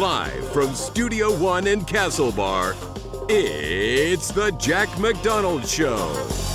Live from Studio One in Castlebar, it's The Jack McDonald Show.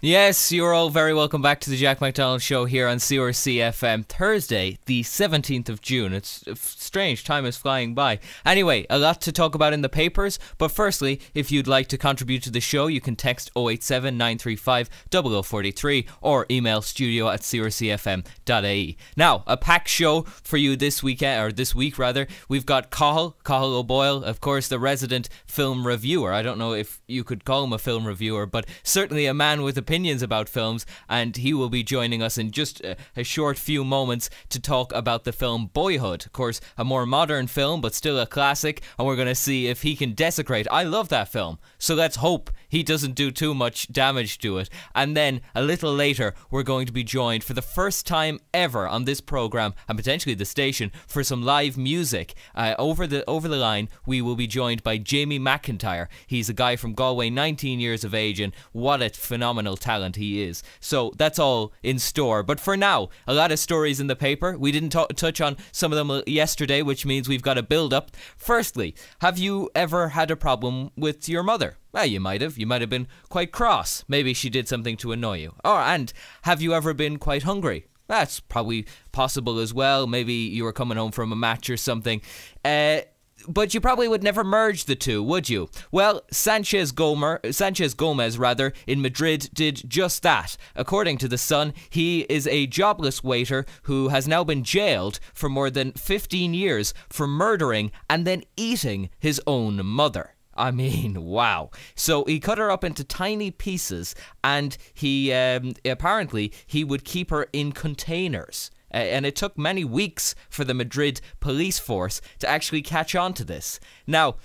Yes, you're all very welcome back to the Jack McDonald Show here on CRC FM Thursday, the 17th of June. It's strange, time is flying by. Anyway, a lot to talk about in the papers, but firstly, if you'd like to contribute to the show, you can text 087 935 0043 or email studio at crcfm.ie. Now, a packed show for you this weekend, or this week rather. We've got Cathal, Cathal O'Boyle, of course, the resident film reviewer. I don't know if you could call him a film reviewer, but certainly a man with a opinions about films, and he will be joining us in just a, a, short few moments to talk about the film Boyhood. Of course, a more modern film, but still a classic, and we're going to see if he can desecrate. I love that film, so let's hope he doesn't do too much damage to it. And then a little later, we're going to be joined for the first time ever on this program and potentially the station for some live music. Uh, over the over the line, we will be joined by Jamie McIntyre. He's a guy from Galway, 19 years of age, and what a phenomenal talent he is. So that's all in store. But for now, a lot of stories in the paper. We didn't t- touch on some of them yesterday, which means we've got a build up. Firstly, have you ever had a problem with your mother? Well, you might have. You might have been quite cross. Maybe she did something to annoy you. Oh, and have you ever been quite hungry? That's probably possible as well. Maybe you were coming home from a match or something. Uh, but you probably would never merge the two, would you? Well, Sanchez Gomer, Sanchez Gomez rather, in Madrid did just that. According to the Sun, he is a jobless waiter who has now been jailed for more than 15 years for murdering and then eating his own mother. I mean, wow. So he cut her up into tiny pieces, and he um, apparently he would keep her in containers. Uh, and it took many weeks for the Madrid police force to actually catch on to this. Now,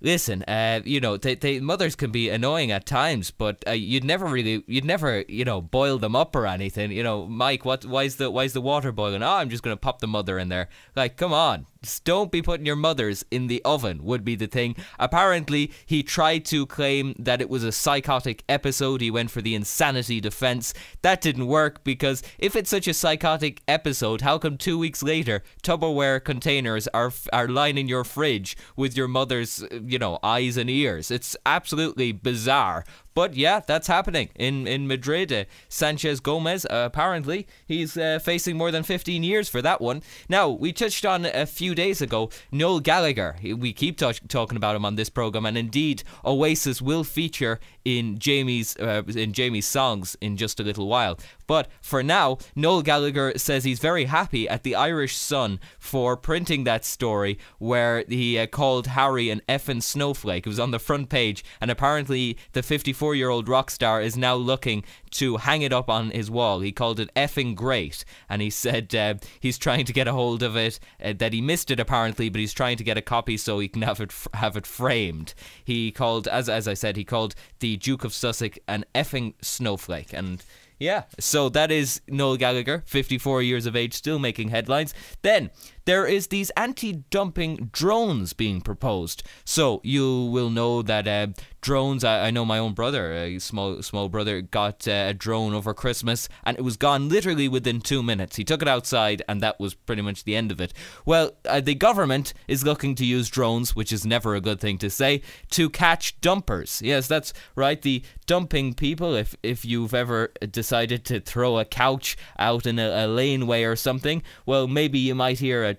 listen, uh, you know, they, they, mothers can be annoying at times, but uh, you'd never really, you'd never, you know, boil them up or anything. You know, Mike, what? Why's the why's the water boiling? Oh, I'm just gonna pop the mother in there. Like, come on, don't be putting your mothers in the oven, would be the thing. Apparently, he tried to claim that it was a psychotic episode. He went for the insanity defense. That didn't work because if it's such a psychotic episode, how come two weeks later Tupperware containers are, are lining your fridge with your mother's, uh, you know, eyes and ears? It's absolutely bizarre. But yeah, that's happening in in Madrid. Sanchez Gomez uh, apparently he's uh, facing more than 15 years for that one. Now we touched on a few days ago Noel Gallagher. We keep talking about him on this program, and indeed Oasis will feature in Jamie's uh, in Jamie's songs in just a little while. But for now, Noel Gallagher says he's very happy at the Irish Sun for printing that story where he uh, called Harry an effing snowflake. It was on the front page, and apparently the 54 year old rock star is now looking to hang it up on his wall. He called it effing great, and he said uh, he's trying to get a hold of it. Uh, that he missed it apparently, but he's trying to get a copy so he can have it have it framed. He called, as as I said, he called the Duke of Sussex an effing snowflake, and yeah, so that is Noel Gallagher, 54 years of age, still making headlines. Then there is these anti-dumping drones being proposed. So you will know that uh, drones. I, I, know my own brother, a small small brother, got uh, a drone over Christmas, and it was gone literally within two minutes. He took it outside, and that was pretty much the end of it. Well, uh, the government is looking to use drones, which is never a good thing to say, to catch dumpers. Yes, that's right. The dumping people. If if you've ever decided to throw a couch out in a, a laneway or something, well, maybe you might hear a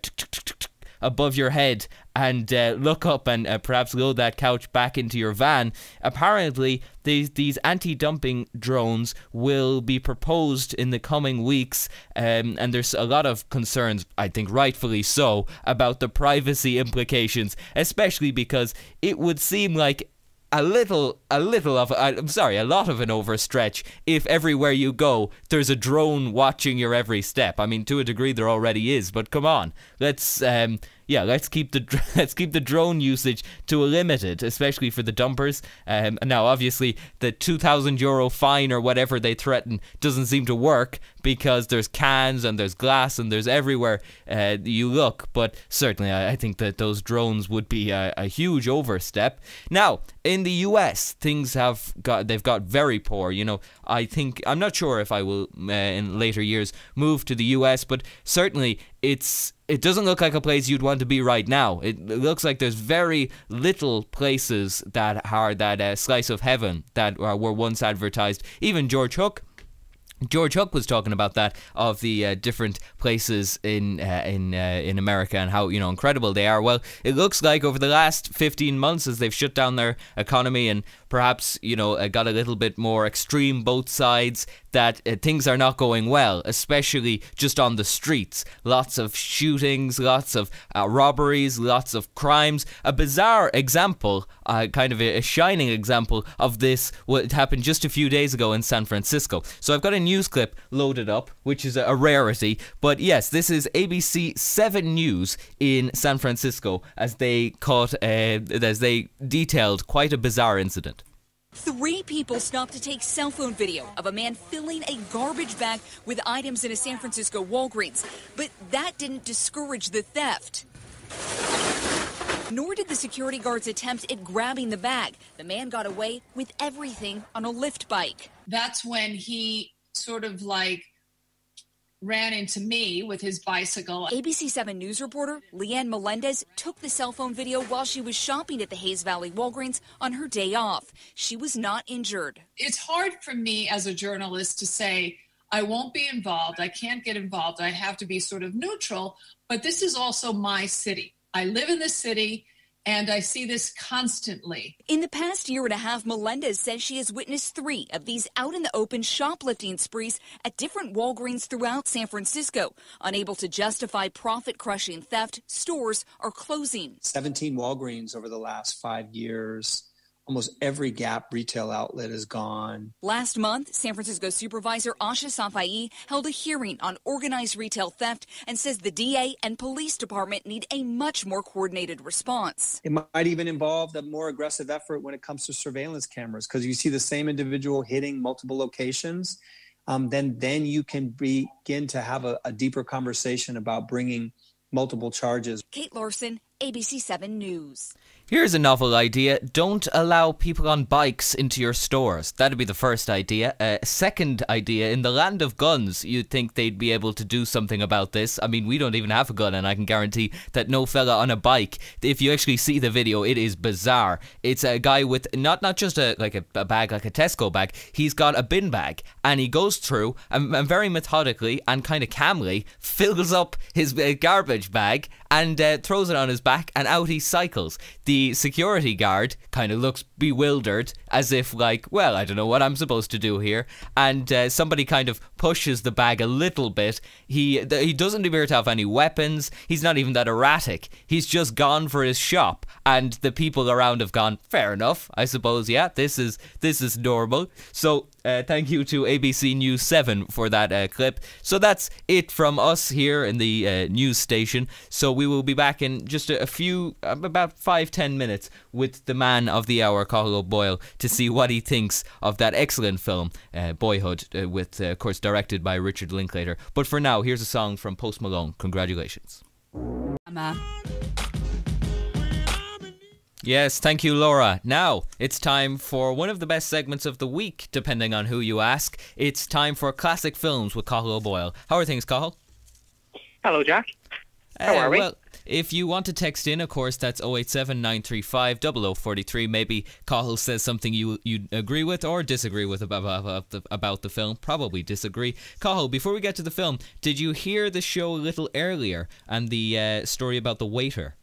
above your head and uh, look up and uh, perhaps load that couch back into your van. Apparently, these these anti-dumping drones will be proposed in the coming weeks, um, and there's a lot of concerns, I think rightfully so, about the privacy implications, especially because it would seem like a little, a little of, I'm sorry, a lot of an overstretch if everywhere you go there's a drone watching your every step. I mean, to a degree there already is, but come on, let's um, yeah, let's keep the let's keep the drone usage to a limited, especially for the dumpers. Um, now, obviously, the two thousand euro fine or whatever they threaten doesn't seem to work because there's cans and there's glass and there's everywhere uh, you look. But certainly, I, I, think that those drones would be a, a, huge overstep. Now, in the U.S., things have got they've got very poor. You know, I think I'm not sure if I will uh, in later years move to the U.S., but certainly it's it doesn't look like a place you'd want to be right now. It, looks like there's very little places that are that uh, slice of heaven that uh, were once advertised. Even George Hook George Hook was talking about that of the uh, different places in uh, in uh, in America and how you know incredible they are. Well, it looks like over the last 15 months, as they've shut down their economy and perhaps you know uh, got a little bit more extreme both sides, that uh, things are not going well, especially just on the streets. Lots of shootings, lots of uh, robberies, lots of crimes. A bizarre example, kind of a, a shining example of this, what happened just a few days ago in San Francisco. So I've got a news clip loaded up, which is a rarity. But yes, this is ABC 7 News in San Francisco as they caught, uh, as they detailed quite a bizarre incident. Three people stopped to take cell phone video of a man filling a garbage bag with items in a San Francisco Walgreens. But that didn't discourage the theft. Nor did the security guards attempt at grabbing the bag. The man got away with everything on a Lyft bike. That's when he sort of like ran into me with his bicycle. ABC 7 News reporter Leanne Melendez took the cell phone video while she was shopping at the Hayes Valley Walgreens on her day off. She was not injured. It's hard for me as a journalist to say, I won't be involved. I can't get involved. I have to be sort of neutral. But this is also my city. I live in this city. And I see this constantly. In the past year and a half, Melendez says she has witnessed three of these out in the open shoplifting sprees at different Walgreens throughout San Francisco. Unable to justify profit crushing theft, stores are closing. 17 Walgreens over the last five years almost every Gap retail outlet is gone. Last month, San Francisco Supervisor Ahsha Safai held a hearing on organized retail theft and says the DA and police department need a much more coordinated response. It might even involve a more aggressive effort when it comes to surveillance cameras because you see the same individual hitting multiple locations. Um, then, then you can begin to have a, a deeper conversation about bringing multiple charges. Kate Larson, ABC 7 News. Here's a novel idea. Don't allow people on bikes into your stores. That'd be the first idea. Uh, second idea, in the land of guns, you'd think they'd be able to do something about this. I mean, we don't even have a gun, and I can guarantee that no fella on a bike, if you actually see the video, it is bizarre. It's a guy with not not just a like a, a bag, like a Tesco bag. He's got a bin bag, and he goes through and, and very methodically and kind of calmly fills up his uh, garbage bag and uh, throws it on his back, and out he cycles. The security guard kind of looks bewildered, as if, like, well, I don't know what I'm supposed to do here. And uh, somebody kind of pushes the bag a little bit. He th- he doesn't appear to have any weapons. He's not even that erratic. He's just gone for his shop, and the people around have gone. Fair enough, I suppose. Yeah, this is this is normal. So uh, thank you to ABC News 7 for that uh, clip. So that's it from us here in the uh, news station. So we will be back in just a, a few, uh, about five, ten minutes with the man of the hour, Cathal Boyle, to see what he thinks of that excellent film, uh, Boyhood, uh, with, of course, directed by Richard Linklater. But for now, here's a song from Post Malone. Congratulations. Emma. Yes, thank you, Laura. Now, it's time for one of the best segments of the week, depending on who you ask. It's time for classic films with Cathal Boyle. How are things, Cathal? Hello, Jack. How uh, are we? Well, if you want to text in, of course, that's 087 935 0043. Maybe Cathal says something you you agree with or disagree with about, about, the, about the film. Probably disagree. Cathal, before we get to the film, did you hear the show a little earlier and the uh, story about the waiter?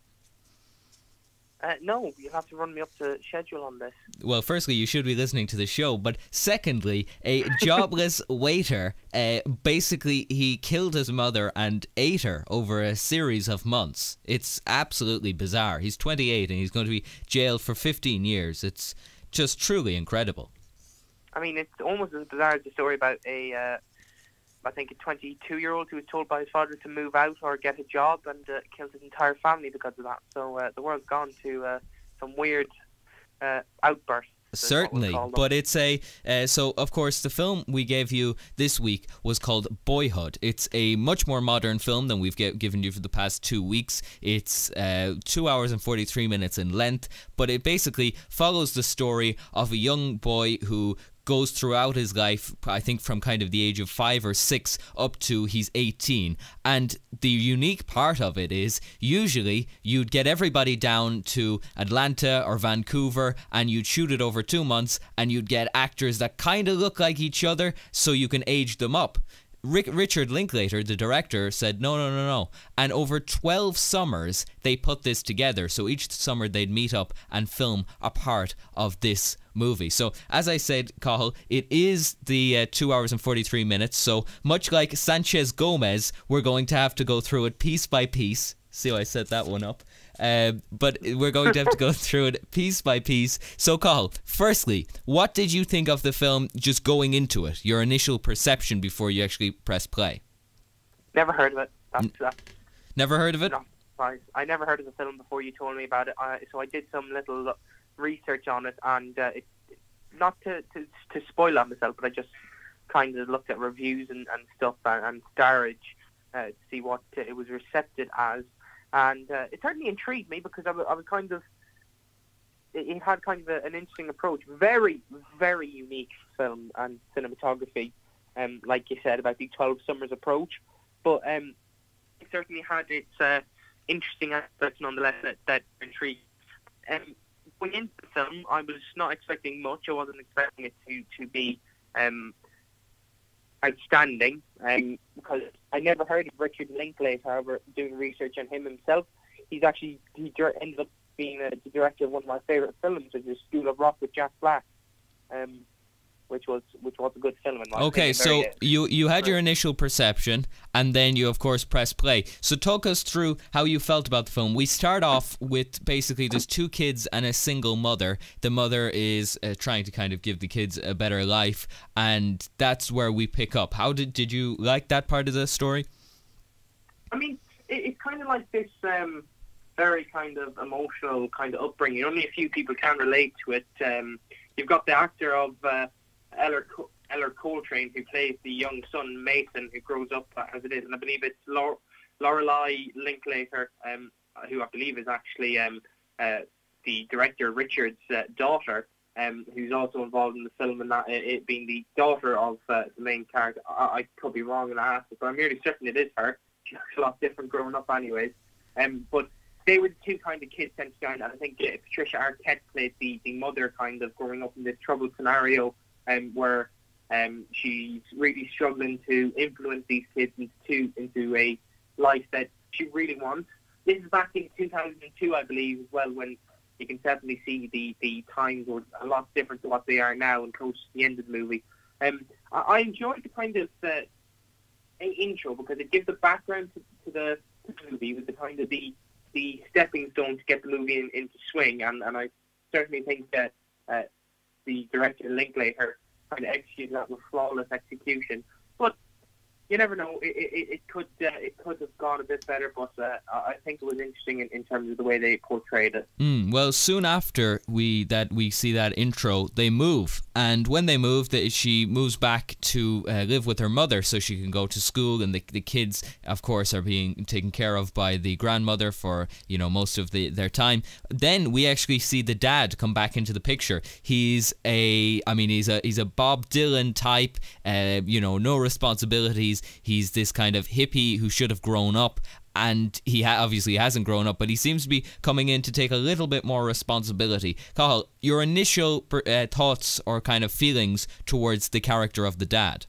Uh, no, you have to run me up to schedule on this. Well, firstly, you should be listening to the show, but secondly, a jobless waiter uh, basically he killed his mother and ate her over a series of months. It's absolutely bizarre. He's 28 and he's going to be jailed for 15 years. It's just truly incredible. I mean, it's almost as bizarre as the story about a uh, I think a 22 year old who was told by his father to move out or get a job and uh, killed his entire family because of that. So uh, the world's gone to uh, some weird uh, outbursts. Certainly, but it's a uh, so of course the film we gave you this week was called Boyhood. It's a much more modern film than we've get, given you for the past two weeks. It's uh, two hours and forty three minutes in length, but it basically follows the story of a young boy who goes throughout his life, I think from kind of the age of five or six up to he's 18. And the unique part of it is usually you'd get everybody down to Atlanta or Vancouver and you'd shoot it over two months and you'd get actors that kind of look like each other so you can age them up. Rick, Richard Linklater, the director, said no, no, no, no. And over 12 summers, they put this together. So each summer they'd meet up and film a part of this movie. So, as I said, Cathal, it is the uh, 2 hours and 43 minutes. So, much like Sanchez Gomez, we're going to have to go through it piece by piece. See how I set that one up? Uh, but we're going to have to go through it piece by piece. So, Cathal, firstly, what did you think of the film just going into it? Your initial perception before you actually press play? Never heard of it. That's, that's Never heard of it? I never heard of the film before you told me about it. Uh, so I did some little research on it, and uh, it, not to, to to spoil on myself, but I just kind of looked at reviews and, and stuff and, and Starage uh, to see what uh, it was recepted as, and uh, it certainly intrigued me because I was, kind of it, it had kind of a, an interesting approach, very very unique film and cinematography, um, like you said about the Twelve Summers approach, but um, it certainly had its uh, interesting aspects nonetheless that, that intrigued. Um, going into the film, I was not expecting much. I wasn't expecting it to to be um, outstanding um, because I never heard of Richard Linklater. However, doing research on him himself, he's actually he ended up being a, the director of one of my favorite films, which is School of Rock with Jack Black. Um, which was which was a good film. In my Okay, opinion. so Very, you you had your initial perception, and then you of course press play. So talk us through how you felt about the film. We start off with basically there's two kids and a single mother. The mother is uh, trying to kind of give the kids a better life, and that's where we pick up. How did did you like that part of the story? I mean, it, it's kind of like this um, very kind of emotional kind of upbringing. Only a few people can relate to it. Um, you've got the actor of uh, Ellar, Ellar Coltrane who plays the young son Mason, who grows up as it is, and I believe it's Lore- Lorelei Linklater, um, who I believe is actually um, uh, the director Richard's uh, daughter. Um, who's also involved in the film, and that it, it being the daughter of uh, the main character. I, I could be wrong in that, but I'm nearly certain it is her. She looks a lot different growing up, anyways. Um, but they were the two kind of kids sent down, and I think uh, Patricia Arquette played the, the mother, kind of growing up in this troubled scenario, um, where um, she's really struggling to influence these kids into into a life that she really wants. This is back in 2002, I believe, as well, when you can definitely see the, the times were a lot different to what they are now and close to the end of the movie. Um, I, I enjoyed the kind of uh, intro because it gives the background to, to the, to the movie with the kind of the the stepping stone to get the movie in, into swing, and, and I certainly think that uh, the director Linklater kind of executed that with flawless execution. You never know; it, it, it could uh, it could have gone a bit better, but uh, I think it was interesting in, in terms of the way they portrayed it. Mm, well, soon after we that we see that intro, they move, and when they move, the, she moves back to uh, live with her mother, so she can go to school, and the, the kids, of course, are being taken care of by the grandmother for you know most of the their time. Then we actually see the dad come back into the picture. He's a, I mean, he's a he's a Bob Dylan type, uh, you know, no responsibilities. He's this kind of hippie who should have grown up and he ha- obviously hasn't grown up, but he seems to be coming in to take a little bit more responsibility. Cathal, your initial per- uh, thoughts or kind of feelings towards the character of the dad?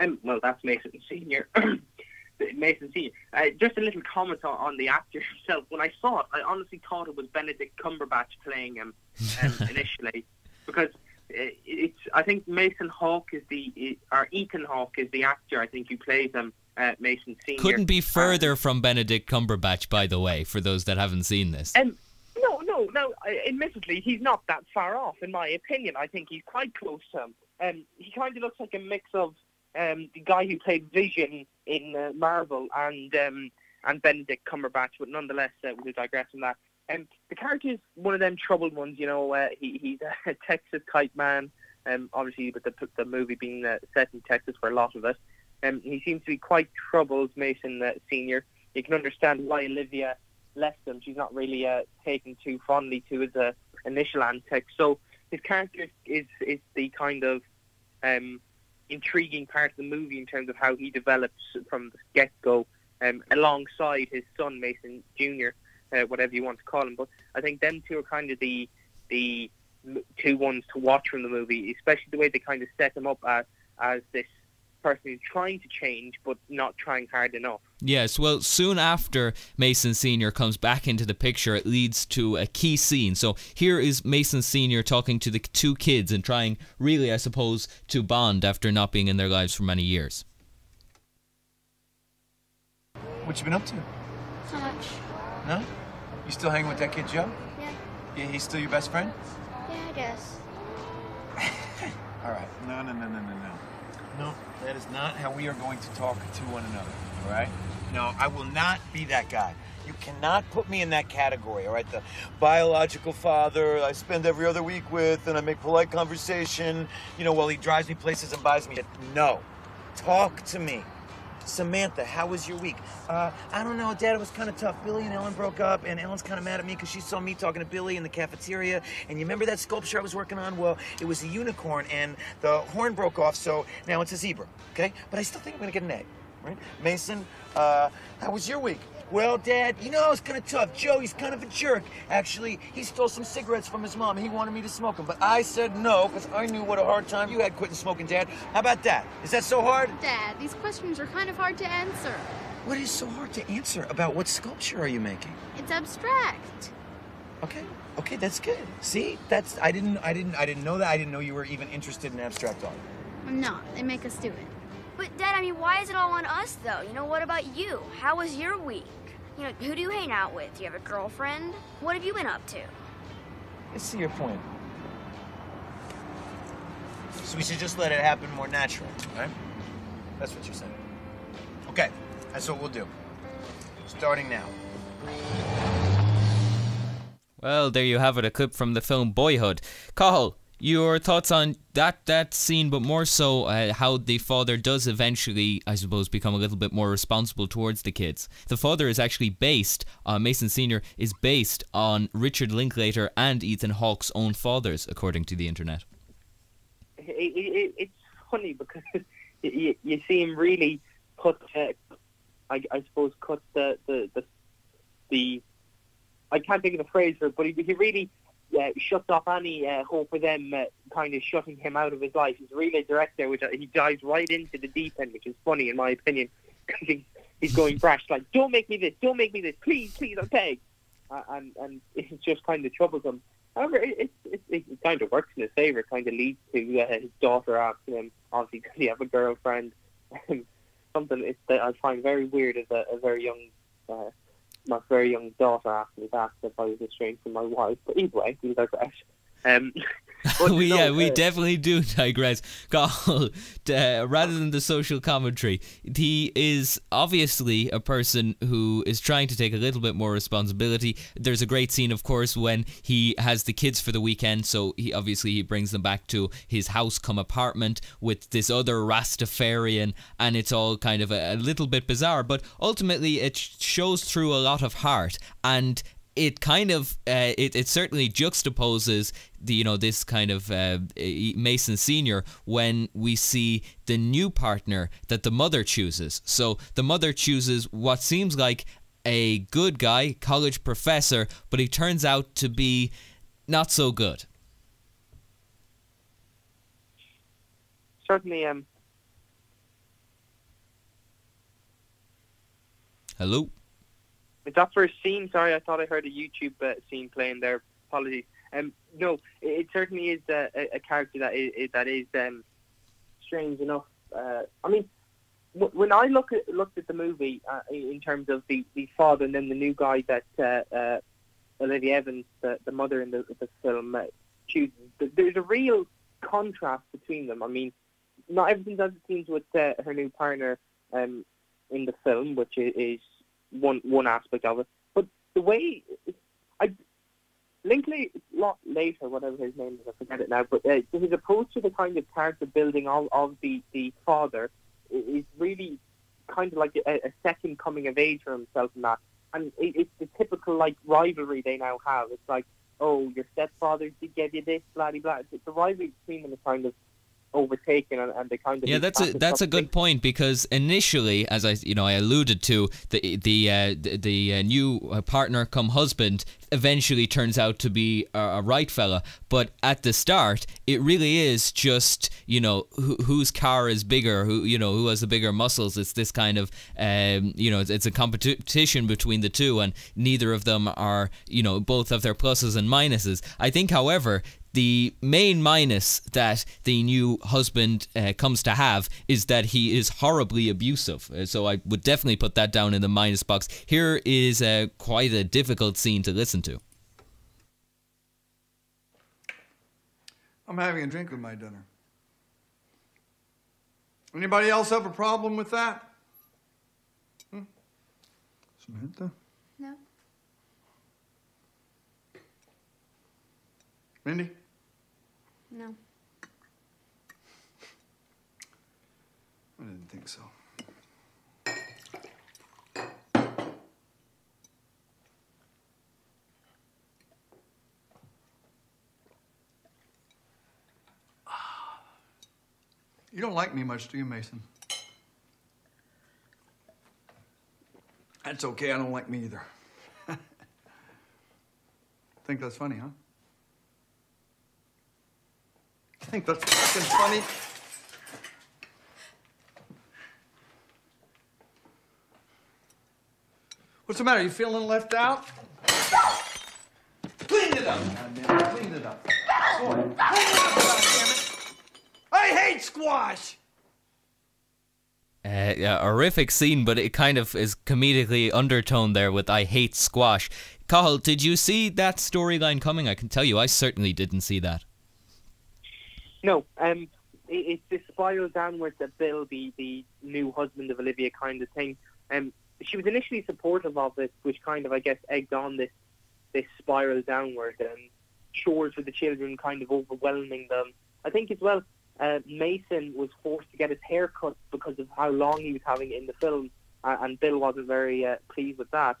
Um, well, that's Mason Senior. Mason Senior. Uh, just a little comment on, on the actor himself. When I saw it, I honestly thought it was Benedict Cumberbatch playing him um, initially, because it's. I think Mason Hawke is the, or Ethan Hawke is the actor. I think who plays him. Uh, Mason Senior Couldn't be further from Benedict Cumberbatch, by the way, for those that haven't seen this. Um, no, no, no. uh, Admittedly, he's not that far off, in my opinion. I think he's quite close to him. Um, he kind of looks like a mix of um, the guy who played Vision in uh, Marvel and um, and Benedict Cumberbatch, but nonetheless, uh, we'll digress from that. Um, the character is one of them troubled ones. You know, uh, he, he's a Texas type man. Um, obviously, with the the movie being uh, set in Texas for a lot of it, um, he seems to be quite troubled, Mason uh, Senior. You can understand why Olivia left him. She's not really uh, taken too fondly to his uh, initial antics. So his character is is the kind of um, intriguing part of the movie in terms of how he develops from the get go, um, alongside his son Mason Jr. Uh, whatever you want to call them. But I think them two are kind of the the two ones to watch from the movie, especially the way they kind of set him up as as this person who's trying to change but not trying hard enough. Yes, well, soon after Mason Sr. comes back into the picture, it leads to a key scene. So here is Mason Sr. talking to the two kids and trying, really, I suppose, to bond after not being in their lives for many years. What you been up to? Not much. No? You still hanging with that kid Joe? Yeah. Yeah, he's still your best friend? Yeah, I guess. All right. No, no, no, no, no, no. No, that is not how we are going to talk to one another, all right? No, I will not be that guy. You cannot put me in that category, all right? The biological father I spend every other week with and I make polite conversation, you know, while he drives me places and buys me. No. Talk to me. Samantha, how was your week? Uh, I don't know, Dad. It was kind of tough. Billy and Ellen broke up, and Ellen's kind of mad at me because she saw me talking to Billy in the cafeteria. And you remember that sculpture I was working on? Well, it was a unicorn, and the horn broke off, so now it's a zebra. Okay? But I still think I'm gonna get an A. Right? Mason, uh, how was your week? Well, Dad, you know, it's kind of tough. Joe, he's kind of a jerk. Actually, he stole some cigarettes from his mom. He wanted me to smoke them, but I said no because I knew what a hard time you had quitting smoking, Dad. How about that? Is that so hard? Dad, these questions are kind of hard to answer. What is so hard to answer about what sculpture are you making? It's abstract. Okay, okay, that's good. See, that's I didn't, I didn't, I didn't know that. I didn't know you were even interested in abstract art. I'm not. They make us do it. But Dad, I mean, why is it all on us though? You know, what about you? How was your week? You know, who do you hang out with? Do you have a girlfriend? What have you been up to? I see your point. So we should just let it happen more naturally, right? That's what you're saying. Okay, that's what we'll do. Starting now. Well, there you have it, a clip from the film Boyhood. Cathal, your thoughts on that that scene, but more so uh, how the father does eventually, I suppose, become a little bit more responsible towards the kids. The father is actually based, uh, Mason Senior is based on Richard Linklater and Ethan Hawke's own fathers, according to the internet. It, it, it's funny because you, you see him really cut, uh, I, I suppose, cut the the, the the I can't think of the phrase for it, but he, he really shuts off any uh, hope for them uh, kind of shutting him out of his life. He's really direct there, which he dives right into the deep end, which is funny in my opinion, he's, going brash, like, don't make me this, don't make me this, please, please, I beg. And, and it's just kind of troublesome. However, it, it, it, it kind of works in his favour. It kind of leads to uh, his daughter asking him, obviously, does he have a girlfriend? Something that I find very weird as a, a very young uh, my very young daughter asked me that if I was estranged from my wife. But either way, we digress. Um, we, yeah, uh, we definitely do digress. Cathal, uh, rather than the social commentary, he is obviously a person who is trying to take a little bit more responsibility. There's a great scene, of course, when he has the kids for the weekend. So he obviously he brings them back to his house, come apartment with this other Rastafarian, and it's all kind of a, a little bit bizarre. But ultimately, it shows through a lot of heart and it kind of uh, it, it certainly juxtaposes the you know this kind of uh, Mason Senior when we see the new partner that the mother chooses. So the mother chooses what seems like a good guy, college professor, but he turns out to be not so good. Certainly, um. Hello. That first scene? Sorry, I thought I heard a YouTube uh, scene playing there. Apologies. Um, no, it, it certainly is uh, a, a, character that is, that is um, strange enough. Uh, I mean, w- when I look at looked at the movie uh, in terms of the, the father and then the new guy that uh, uh, Olivia Evans, the, the mother in the, the film, chooses, there's a real contrast between them. I mean, not everything does it seems with her new partner um, in the film, which is one one aspect of it. But the way I Linklater, not later, whatever his name is, I forget it now. But uh, his approach to the kind of character building of, of the the father is really kind of like a, a second coming of age for himself in that. And it, it's the typical like rivalry they now have. It's like, oh, your stepfather gave you this, blah, blah, blah. The rivalry between them is kind of overtaken and, and they kind of yeah that's a that's a good point because initially as i you know i alluded to the the uh, the, the uh, new uh, partner come husband eventually turns out to be a, a, right fella. But at the start it really is just you know who, whose car is bigger who you know who has the bigger muscles. It's this kind of um, you know it's, it's a competition between the two and neither of them are you know both have their pluses and minuses. I think however the main minus that the new husband uh, comes to have is that he is horribly abusive. Uh, so I would definitely put that down in the minus box. Here is uh, quite a difficult scene to listen to. I'm having a drink with my dinner. Anybody else have a problem with that? Hmm? Samantha? No. Mindy? No. I didn't think so. You don't like me much, do you, Mason? That's okay, I don't like me either. Think that's funny, huh? think that's fucking funny. What's the matter? You feeling left out? Clean it up. Clean it up. Clean it up, I hate squash! Uh, yeah, horrific scene, but it kind of is comedically undertoned there with "I hate squash." Cathal, did you see that storyline coming? I can tell you, I certainly didn't see that. No, um, it, it's this spiral downwards that Bill, the, the new husband of Olivia, kind of thing. Um, she was initially supportive of it, which kind of, I guess, egged on this this spiral downward and chores with the children kind of overwhelming them. I think as well, uh, Mason was forced to get his hair cut because of how long he was having it in the film, uh, and Bill wasn't very uh, pleased with that.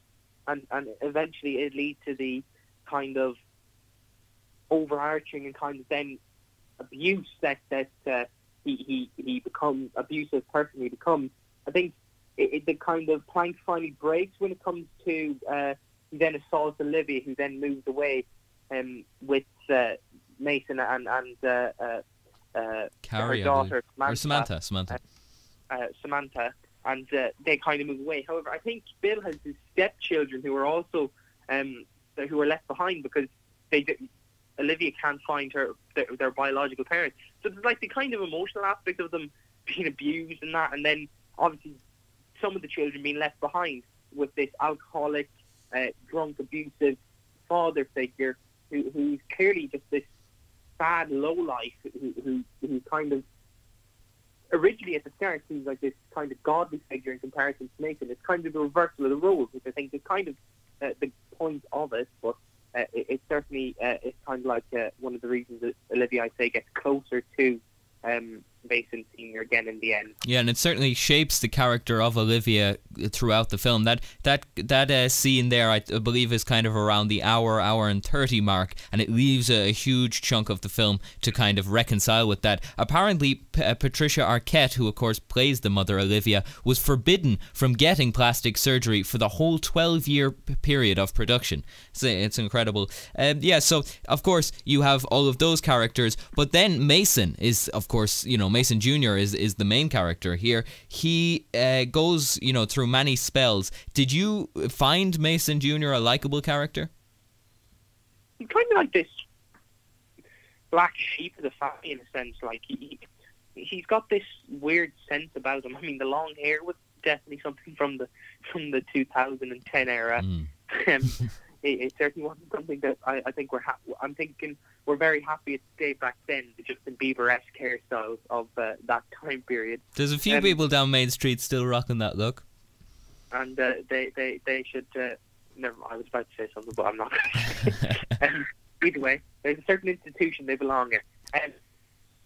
And and eventually it led to the kind of overarching and kind of then abuse that that uh, he he he becomes abusive person he becomes. I think it, it, the kind of plank finally breaks when it comes to uh, he then assaults Olivia, who then moves away um, with uh, Mason and and uh, uh, Carrie, her daughter Samantha. Samantha, Samantha. Uh, uh, Samantha, and uh, they kind of move away. However, I think Bill has his stepchildren who are also um, who are left behind because they Olivia can't find her their, their biological parents. So there's like the kind of emotional aspect of them being abused and that, and then obviously some of the children being left behind with this alcoholic, uh, drunk, abusive father figure who, who's clearly just this sad low life who, who, who kind of originally at the start seems like this kind of godly figure in comparison to Nathan. It's kind of the reversal of the roles, which I think is kind of uh, the point of it. But uh, it, it, certainly uh, it's kind of like uh, one of the reasons that Olivia, I'd say, gets closer to um, Mason Senior again in the end. Yeah, and it certainly shapes the character of Olivia throughout the film. That that that uh, scene there, I believe, is kind of around the hour, hour and thirty mark, and it leaves a, a huge chunk of the film to kind of reconcile with that. Apparently, P- uh, Patricia Arquette, who of course plays the mother Olivia, was forbidden from getting plastic surgery for the whole twelve-year p- period of production. So it's incredible. Um, yeah, so of course you have all of those characters, but then Mason is, of course, you know Mason Jr. is is the main character here. He uh, goes, you know, through many spells. Did you find Mason Jr. a likable character? He's kind of like this black sheep of the family in a sense. Like he he's got this weird sense about him. I mean, the long hair was definitely something from the from the 2010 era. Mm. um, it, it, certainly wasn't something that I, I think we're. Ha- I'm thinking we're very happy it stayed back then, the Justin Bieber-esque hairstyles of uh, that time period. There's a few um, people down Main Street still rocking that look. And uh, they, they, they should... Uh, never mind, I was about to say something, but I'm not gonna um, Either way, there's a certain institution they belong in. Um,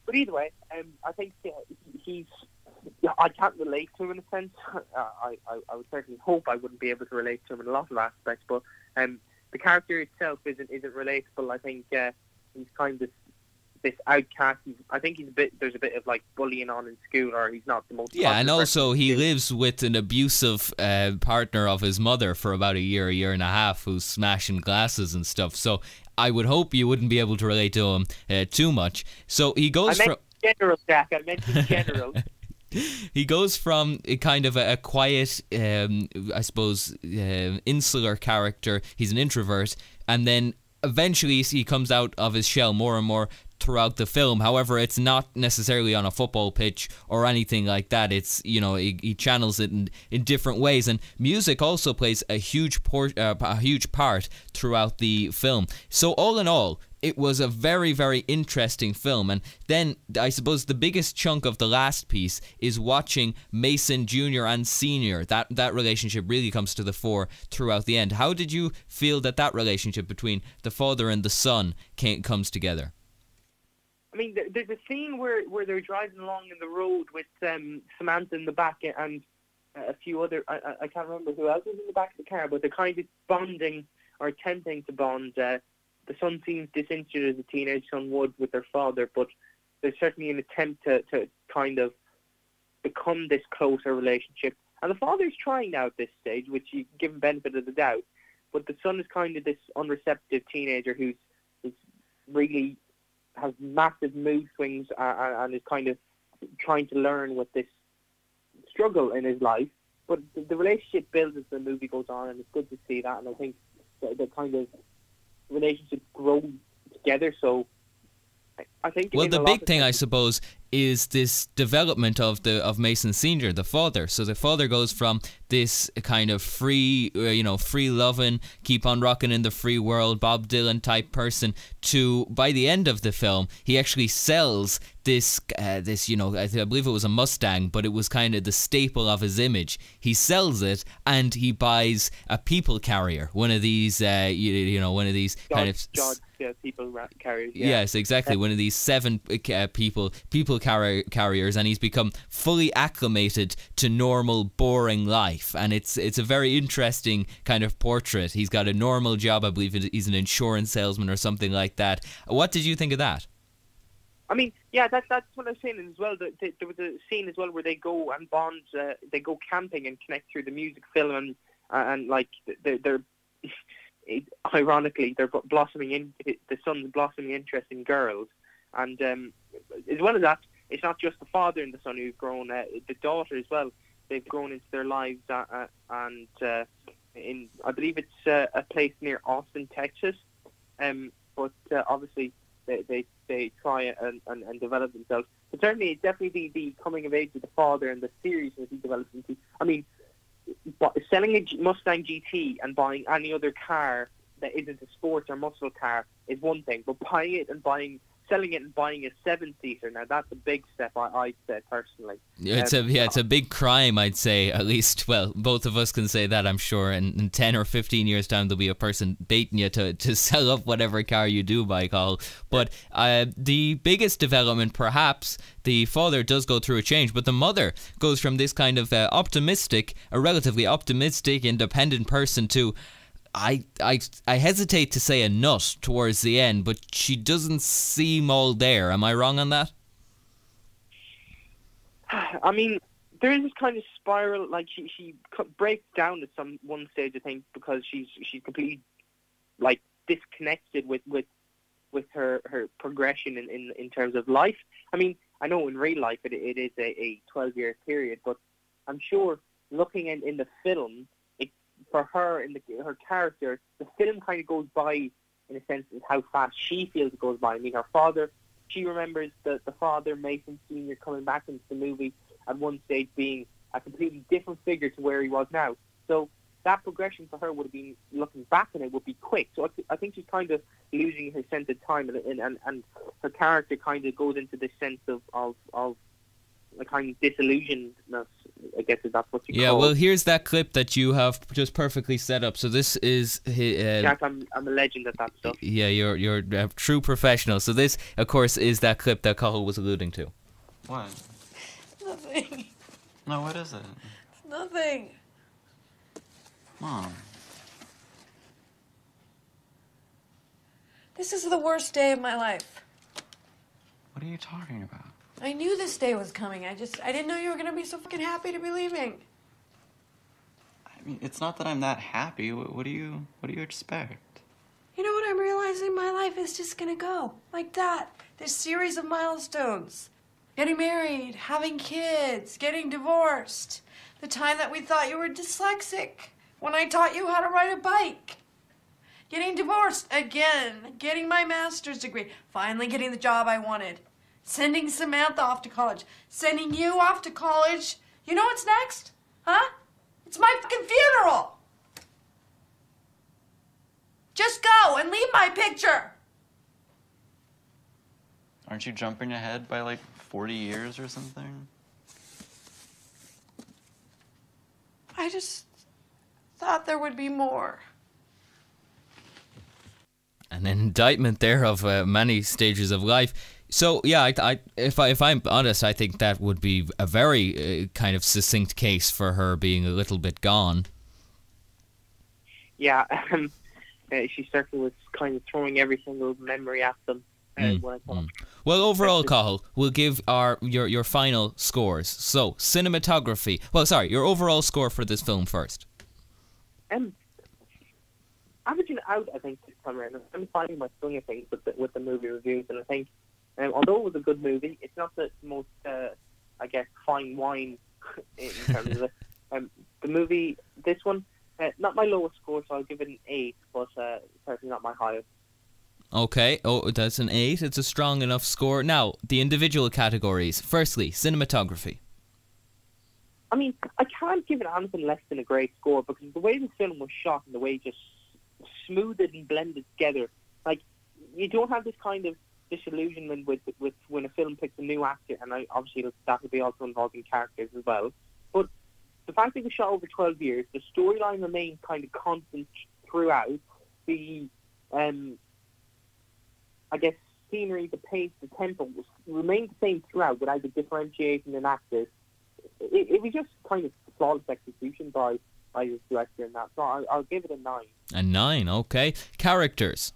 but either way, um, I think he's... I can't relate to him in a sense. Uh, I, I, I would certainly hope I wouldn't be able to relate to him in a lot of aspects, but um, the character itself isn't isn't relatable. I think uh, he's kind of this outcast. He's, I think he's a bit. There's a bit of like bullying on in school, or he's not the most. Yeah, and also he lives with an abusive uh, partner of his mother for about a year, a year and a half, who's smashing glasses and stuff. So I would hope you wouldn't be able to relate to him uh, too much. So he I goes meant from. general, Jack. I meant general. he goes from a kind of a, a quiet, um, I suppose, uh, insular character. He's an introvert, and then eventually he comes out of his shell more and more throughout the film. However, it's not necessarily on a football pitch or anything like that. It's you know he, he channels it in, in different ways, and music also plays a huge por- uh, a huge part throughout the film. So all in all, it was a very, very interesting film. And then I suppose the biggest chunk of the last piece is watching Mason Jr. and Senior. That that relationship really comes to the fore throughout the end. How did you feel that that relationship between the father and the son came, comes together? I mean, there's a scene where, where they're driving along in the road with um, Samantha in the back and a few other. I, I- I can't remember who else was in the back of the car, but they're kind of bonding or attempting to bond. Uh, the son seems disinterested as a teenage son would with their father, but there's certainly an attempt to, to kind of become this closer relationship. And the father's trying now at this stage, which you give him benefit of the doubt, but the son is kind of this unreceptive teenager who's, who's really has massive mood swings and, and is kind of trying to learn with this struggle in his life. But the, the relationship builds as the movie goes on, and it's good to see that. And I think the, the kind of relationship grow together. So I, think Well, the big thing, I suppose, is this development of the of Mason Senior, the father. So the father goes from this kind of free, uh, you know, free loving, keep on rocking in the free world, Bob Dylan type person, to by the end of the film, he actually sells this uh, this you know I, th- I believe it was a Mustang, but it was kind of the staple of his image. He sells it and he buys a people carrier, one of these, uh, you, you know, one of these kind of George, George, uh, people carriers. Yeah. Yes, exactly. One of these seven uh, people people carri- carriers, and he's become fully acclimated to normal, boring life. And it's it's a very interesting kind of portrait. He's got a normal job. I believe he's an insurance salesman or something like that. What did you think of that? I mean, yeah, that's that's what I was saying as well. That that there was a scene as well where they go and bond, uh, they go camping and connect through the music film, and and like they're, they're ironically they're blossoming in the son's blossoming interest in girls, and um, as well as that, it's not just the father and the son who've grown, uh, the daughter as well. They've grown into their lives, uh, uh, and uh, in I believe it's uh, a place near Austin, Texas. Um, but uh, obviously they, they they try and, and, and develop themselves. But certainly, it's definitely the, the coming of age of the father and the seriousness he develops into. I mean, selling a Mustang GT and buying any other car that isn't a sports or muscle car is one thing, but buying it and buying, selling it and buying a seven-seater now that's a big step. I, I'd say personally. It's Um, a yeah, it's a big crime, I'd say. At least, well, both of us can say that, I'm sure. And in ten or fifteen years' time, there'll be a person baiting you to, to sell up whatever car you do buy, Carl. But uh, the biggest development, perhaps, the father does go through a change, but the mother goes from this kind of uh, optimistic, a relatively optimistic, independent person to. I, I I hesitate to say a nut towards the end, but she doesn't seem all there. Am I wrong on that? I mean, there is this kind of spiral. Like she she breaks down at some one stage, I think, because she's she's completely like disconnected with with with her her progression in in, in terms of life. I mean, I know in real life it it is a, a twelve year period, but I'm sure looking in in the film, for her in the her character, the film kind of goes by in a sense of how fast she feels it goes by. I mean, her father she remembers the, the father, Mason Sr., coming back into the movie at one stage being a completely different figure to where he was now. So that progression for her would have been, looking back on it, would be quick. So I, th- I think she's kind of losing her sense of time, and, and, and her character kind of goes into this sense of, of, of a kind of disillusionedness, I guess if that's what you Yeah, call Yeah, well, here's that clip that you have just perfectly set up. So this is hi- uh, Jack, I'm, I'm a legend at that stuff. yeah, you're you're a true professional. So this, of course, is that clip that Cathal was alluding to. What? Nothing. No, what is it? Nothing. Mom. This is the worst day of my life. What are you talking about? I knew this day was coming. I just, I didn't know you were gonna be so fucking happy to be leaving. I mean, it's not that I'm that happy. What, what do you What do you expect? You know what I'm realizing? My life is just gonna go like that. This series of milestones. Getting married, having kids, getting divorced. The time that we thought you were dyslexic. When I taught you how to ride a bike. Getting divorced again. Getting my master's degree. Finally getting the job I wanted. Sending Samantha off to college. Sending you off to college. You know what's next? Huh? It's my fucking funeral. Just go and leave my picture. Aren't you jumping ahead by like 40 years or something? I just thought there would be more. An indictment there of uh, many stages of life. So yeah, I, I, if I if I'm honest, I think that would be a very uh, kind of succinct case for her being a little bit gone. Yeah, um, uh, she certainly was kind of throwing every single memory at them. Uh, Mm, when Well, overall, Cathal, we'll give our your your final scores. So cinematography. Well, sorry, your overall score for this film first. um, averaging out, I think this time around, I'm finding my swing of things with the, with the movie reviews, and I think, um, although it was a good movie, it's not the most, uh, I guess, fine wine in terms of it. Um, the movie, this one, uh, not my lowest score, so I'll give it an eight, but uh, certainly not my highest. Okay, oh, that's an eight. It's a strong enough score. Now, the individual categories. Firstly, cinematography. I mean, I can't give it anything less than a great score because the way the film was shot and the way it just smoothed and blended together, like you don't have this kind of disillusionment with with when a film picks a new actor, and I, obviously that would be also involving characters as well. But the fact that it was shot over twelve years, the storyline remained kind of constant throughout. The um, I guess scenery, the pace, the tempo remained the same throughout without the differentiation in actors. It, it was just kind of flawless execution by by the director in that. So I, I'll give it a nine. A nine. Okay, characters.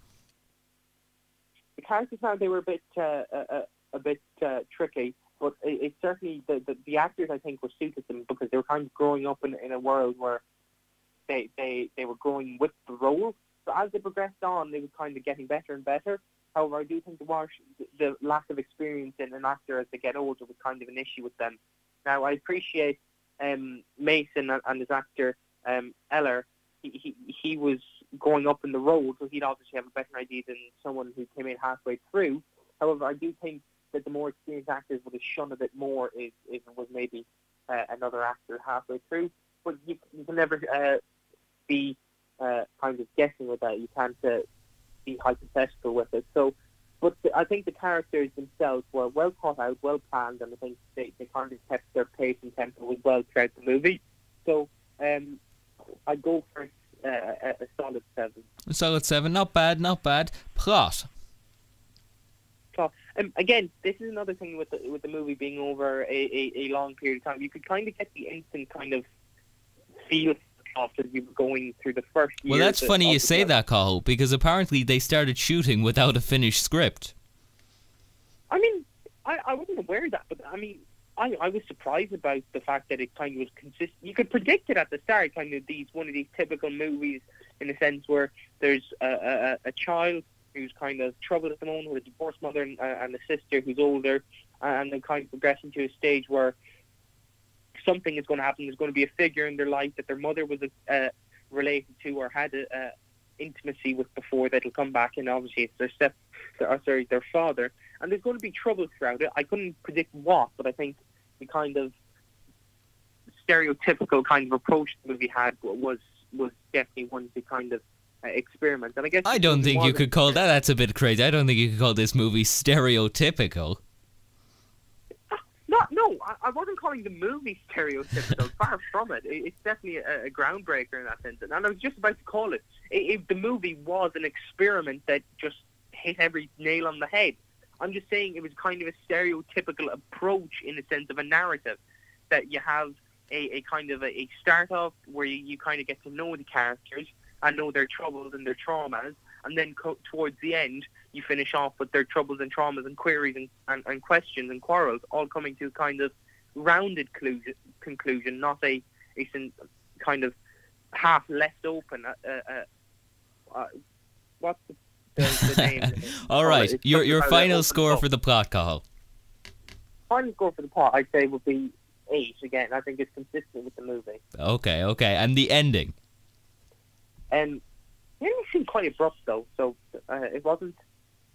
The characters now they were a bit uh, a, a, a bit uh, tricky, but it, it certainly the, the the actors I think were suited them because they were kind of growing up in in a world where they they they were growing with the role. So as they progressed on, they were kind of getting better and better. However, I do think the, war- the lack of experience in an actor as they get older was kind of an issue with them. Now, I appreciate um, Mason and, and his actor um, Ellar. He, he he was going up in the role, so he'd obviously have a better idea than someone who came in halfway through. However, I do think that the more experienced actors would have shone a bit more if, if it was maybe uh, another actor halfway through. But you, you can never uh, be uh, kind of guessing with that. You can't uh, be hypothetical with it. So, but the, I think the characters themselves were well thought out, well planned, and I think they, they kind of kept their pace and tempo as well throughout the movie. So, um, I go for uh, a, solid seven. A solid seven. Not bad. Not bad. Plot. So, um, again, this is another thing with the, with the movie being over a, a, a long period of time. You could kind of get the instant kind of feel after you were going through the first year. Well, that's funny you say that, Cathal, because apparently they started shooting without a finished script. I mean, I, I wasn't aware of that, but I mean, I, I was surprised about the fact that it kind of was consistent. You could predict it at the start, kind of these one of these typical movies in a sense where there's a, a, a child who's kind of troubled at the moment with a divorced mother and, uh, and a sister who's older, and then kind of progressing to a stage where something is going to happen. There's going to be a figure in their life that their mother was uh, related to or had a, uh, intimacy with before that'll come back, and obviously it's their step, their, or sorry, their father. And there's going to be trouble throughout it. I couldn't predict what, but I think the kind of stereotypical kind of approach the movie had was was definitely one to kind of uh, experiment. And I guess I don't think you could call that. That's a bit crazy. I don't think you could call this movie stereotypical. Not, no, I, I wasn't calling the movie stereotypical. far from it. it. It's definitely a, a groundbreaker in that sense. And I was just about to call it. If the movie was an experiment that just hit every nail on the head, I'm just saying it was kind of a stereotypical approach in the sense of a narrative that you have a, a kind of a, a start off where you, you kind of get to know the characters and know their troubles and their traumas, and then co- towards the end you finish off with their troubles and traumas and queries and, and, and questions and quarrels all coming to a kind of rounded conclusion, conclusion not a, a sin- kind of half left open. Uh, uh, uh, what's the, the, the name? All Oh, your your final score for the plot, Cathal. final score for the plot, I'd say, would be eight. Again, I think it's consistent with the movie. Okay, okay, and the ending. And the ending seemed quite abrupt, though, so uh, it wasn't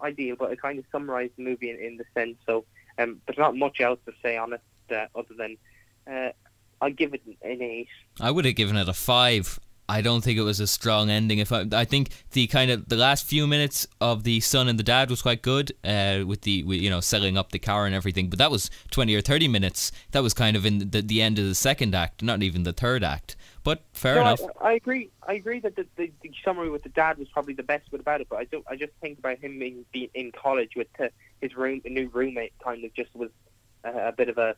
ideal, but it kind of summarised the movie in, in the sense. So um, there's not much else to say on it uh, other than uh, I'd give it an, an eight. I would have given it a five. I don't think it was a strong ending. If I, I think the kind of the last few minutes of the son and the dad was quite good, uh, with the with, you know selling up the car and everything. But that was twenty or thirty minutes. That was kind of in the, the end of the second act, not even the third act. But fair no, enough. I, I agree. I agree that the, the, the summary with the dad was probably the best bit about it. But I don't. I just think about him being, being in college with uh, his room, a new roommate, kind of just was uh, a bit of a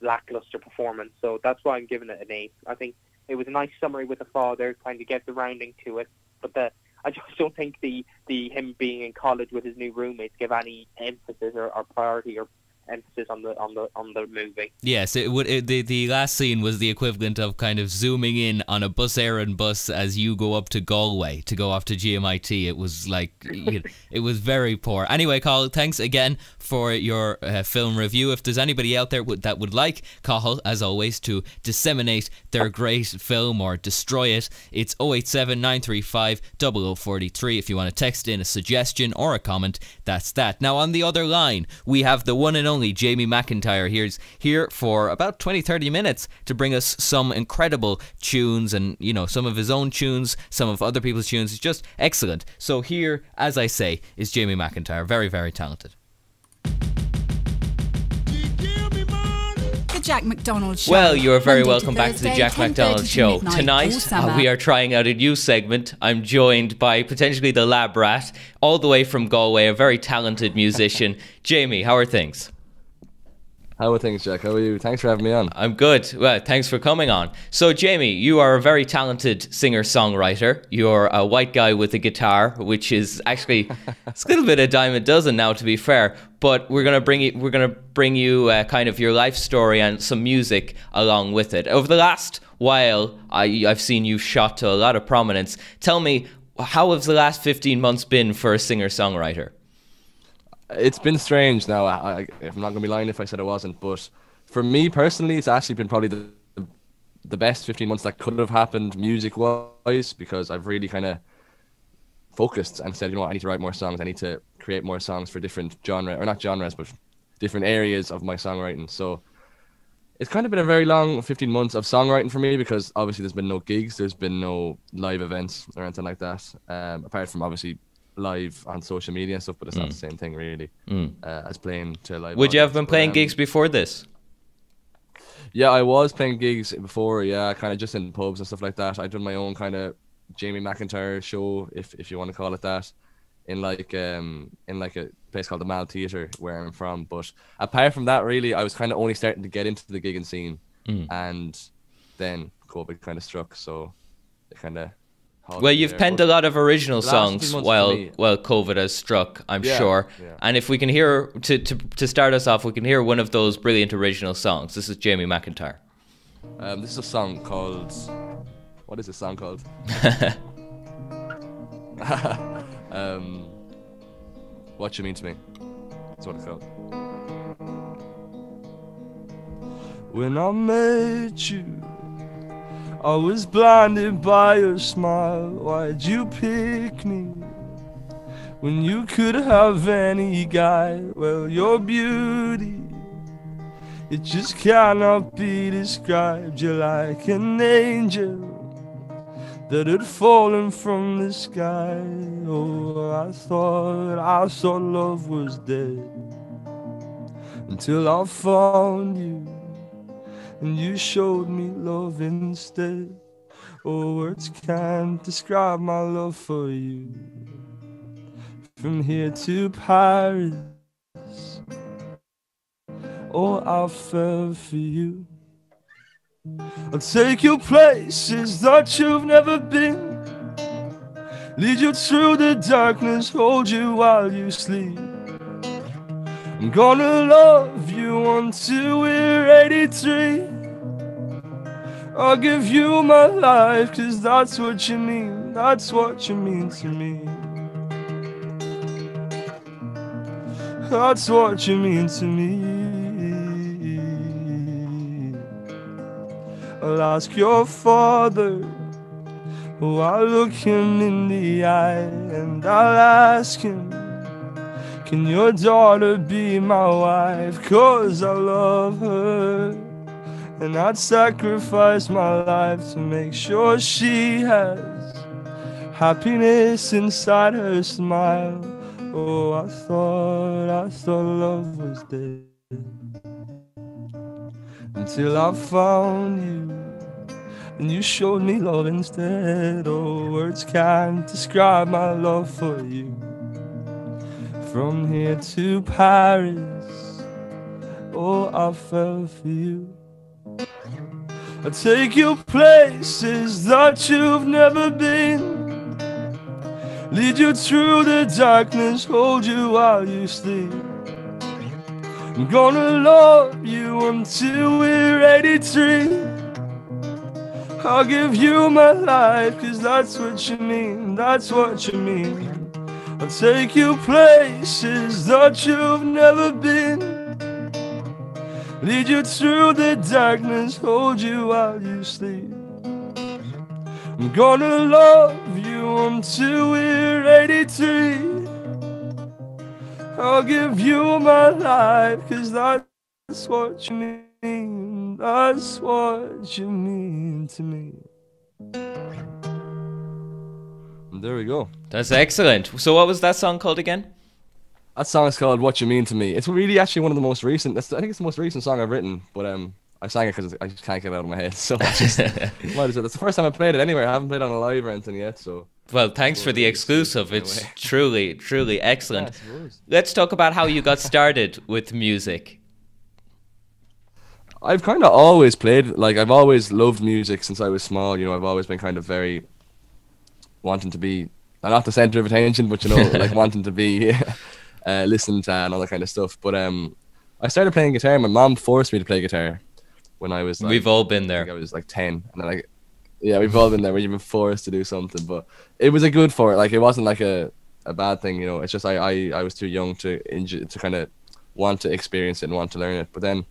lackluster performance. So that's why I'm giving it an eight. I think it was a nice summary with the father, kind of get the rounding to it. But the I just don't think the the him being in college with his new roommates give any emphasis or, or priority or emphasis on the on the on the movie. Yes, it would. It, the the last scene was the equivalent of kind of zooming in on a bus errand bus as you go up to Galway to go off to GMIT. It was like you know, it was very poor. Anyway, Carl, thanks again for your uh, film review. If there's anybody out there would, that would like Cathal, as always, to disseminate their great film or destroy it, it's 087 935 0043. If you want to text in a suggestion or a comment, that's that. Now on the other line, we have the one and only Jamie McIntyre here's here for about 20 30 minutes to bring us some incredible tunes and you know some of his own tunes, some of other people's tunes. It's just excellent. So here, as I say, is Jamie McIntyre, very very talented. The Jack McDonald Show. Well, you are very Monday welcome back to the Jack McDonald Show. all Tonight, uh, we are trying out a new segment. I'm joined by potentially the lab rat, all the way from Galway, a very talented musician. Jamie, how are things? How are things, Jack? How are you? Thanks for having me on. I'm good. Well, thanks for coming on. So, Jamie, you are a very talented singer songwriter. You're a white guy with a guitar, which is actually it's a little bit of a dime a dozen now, to be fair. But we're gonna bring you we're gonna bring you uh, kind of your life story and some music along with it. Over the last while, I, I've seen you shot to a lot of prominence. Tell me, how have the last 15 months been for a singer songwriter? It's been strange now. I, I'm not going to be lying if I said it wasn't, but for me personally, it's actually been probably the the best 15 months that could have happened music wise because I've really kind of focused and said, you know what, I need to write more songs. I need to create more songs for different genre or not genres, but different areas of my songwriting. So it's kind of been a very long 15 months of songwriting for me because obviously there's been no gigs, there's been no live events or anything like that. Um, apart from obviously live on social media and stuff, but it's not Mm. the same thing really Mm. uh, as playing to live. Would you have been But, playing um, gigs before this? Yeah, I was playing gigs before. Yeah, kind of just in pubs and stuff like that. I done my own kind of Jamie McIntyre show, if if you want to call it that, in like um in like a place called the Mall Theatre where I'm from. But apart from that, really, I was kind of only starting to get into the gigging scene, Mm. and then COVID kind of struck, so it kind of. Well, you've penned a lot of original the last few songs while while COVID has struck. I'm Yeah, sure. yeah. And if we can hear to, to to start us off, we can hear one of those brilliant original songs. This is Jamie McIntyre. Um, this is a song called. What is this song called? um, what you mean to me? That's what it's called. When I met you, I was blinded by your smile. Why'd you pick me when you could have any guy? Well, your beauty, it just cannot be described. You're like an angel that had fallen from the sky. Oh, I thought, I thought love was dead until I found you and you showed me love instead. Oh, words can't describe my love for you. From here to Paris, oh, I fell for you. I'll take you places that you've never been. Lead you through the darkness, hold you while you sleep. I'm gonna love you until we're 83. I'll give you my life, cause that's what you mean, that's what you mean to me. That's what you mean to me. I'll ask your father. Oh, I'll look him in the eye and I'll ask him, Can your daughter be my wife? Cause I love her. And I'd sacrifice my life to make sure she has happiness inside her smile. Oh, I thought, I thought love was dead until I found you. And you showed me love instead. Oh, words can't describe my love for you. From here to Paris, oh, I fell for you. I take you places that you've never been. Lead you through the darkness, hold you while you sleep. I'm gonna love you until we're 83. I'll give you my life, cause that's what you mean, that's what you mean. I'll take you places that you've never been. Lead you through the darkness, hold you while you sleep. I'm gonna love you until we're 83. I'll give you my life, cause that's what you mean, that's what you mean to me. There we go. That's excellent. So, what was that song called again? That song is called "What You Mean to Me." It's really actually one of the most recent. I think it's the most recent song I've written, but um, I sang it because I just can't get it out of my head. So I just might as well. That's the first time I played it anywhere. I haven't played on a live or anything yet. So Well, thanks for the exclusive. It's truly, truly excellent. Yeah, Let's talk about how you got started with music. I've kind of always played like I've always loved music since I was small. You know, I've always been kind of very wanting to be not the center of attention, but you know, like wanting to be uh, listened to and all that kind of stuff. But um, I started playing guitar. My mom forced me to play guitar when I was. Like, We've all been I there. think I was like ten, and then like, yeah, we've all been there. We've been forced to do something, but it was a good for it. Like it wasn't like a, a bad thing, you know. It's just I I, I was too young to inju- to kind of want to experience it and want to learn it. But then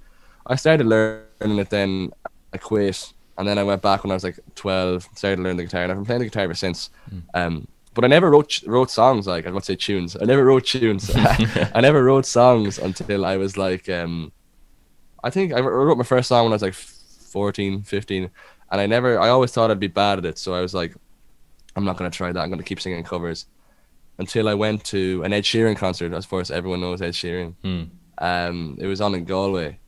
I started learning it. Then I quit, and then I went back when I was like twelve. Started to learn the guitar, and I've been playing the guitar ever since. Um, but I never wrote wrote songs like I would say tunes. I never wrote tunes. I never wrote songs until I was like um, I think I wrote my first song when I was like 14, 15, and I never. I always thought I'd be bad at it, so I was like, I'm not gonna try that. I'm gonna keep singing covers. Until I went to an Ed Sheeran concert. As far as everyone knows Ed Sheeran. Hmm. Um, it was on in Galway,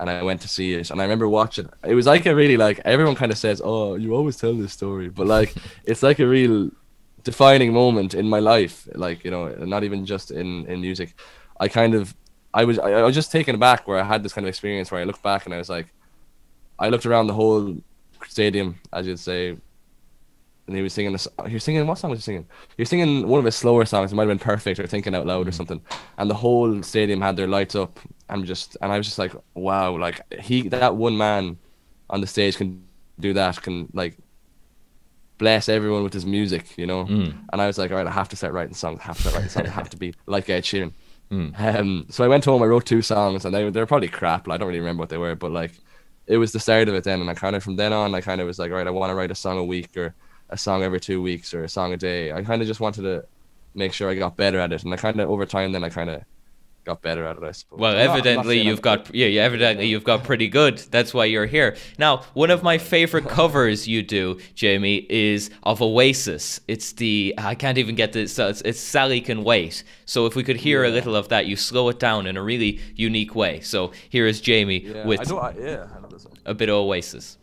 and I went to see it. And I remember watching. It was like a really like everyone kind of says, "Oh, you always tell this story," but like it's like a real defining moment in my life. Like you know, not even just in in music. I kind of I was I, I was just taken aback where I had this kind of experience where I looked back and I was like, I looked around the whole stadium, as you'd say, and he was singing this. He was singing what song was he singing? He was singing one of his slower songs. It might have been "Perfect" or "Thinking Out Loud" or something. And the whole stadium had their lights up. and just and I was just like, wow, like he that one man on the stage can do that. Can like bless everyone with his music, you know. Mm. And I was like, all right, I have to start writing songs. I have to start writing songs. I have to be like Ed Sheeran. Mm. Um, so I went home. I wrote two songs, and they were they're probably crap. Like, I don't really remember what they were, but like, it was the start of it. Then, and I kind of from then on, I kind of was like, all right, I want to write a song a week or a song every two weeks or a song a day. I kind of just wanted to make sure I got better at it, and I kind of over time then I kind of got better at it. I suppose. Well, I'm not- not evidently I'm- you've got yeah, yeah, evidently you've got pretty good. That's why you're here. Now, one of my favorite covers you do, Jamie, is of Oasis. It's the I can't even get this. So it's, it's Sally Can Wait. So if we could hear a little of that, you slow it down in a really unique way. So here is Jamie Yeah, with. I, yeah, I know this one. a bit of Oasis.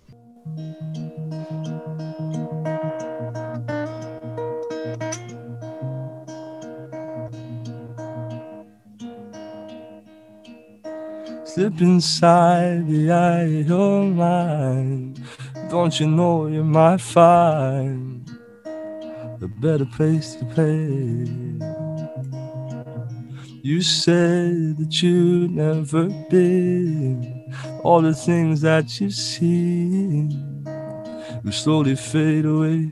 Slip inside the eye of your mind. Don't you know you might find a better place to play. You said that you'd never been all the things that you've seen will slowly fade away.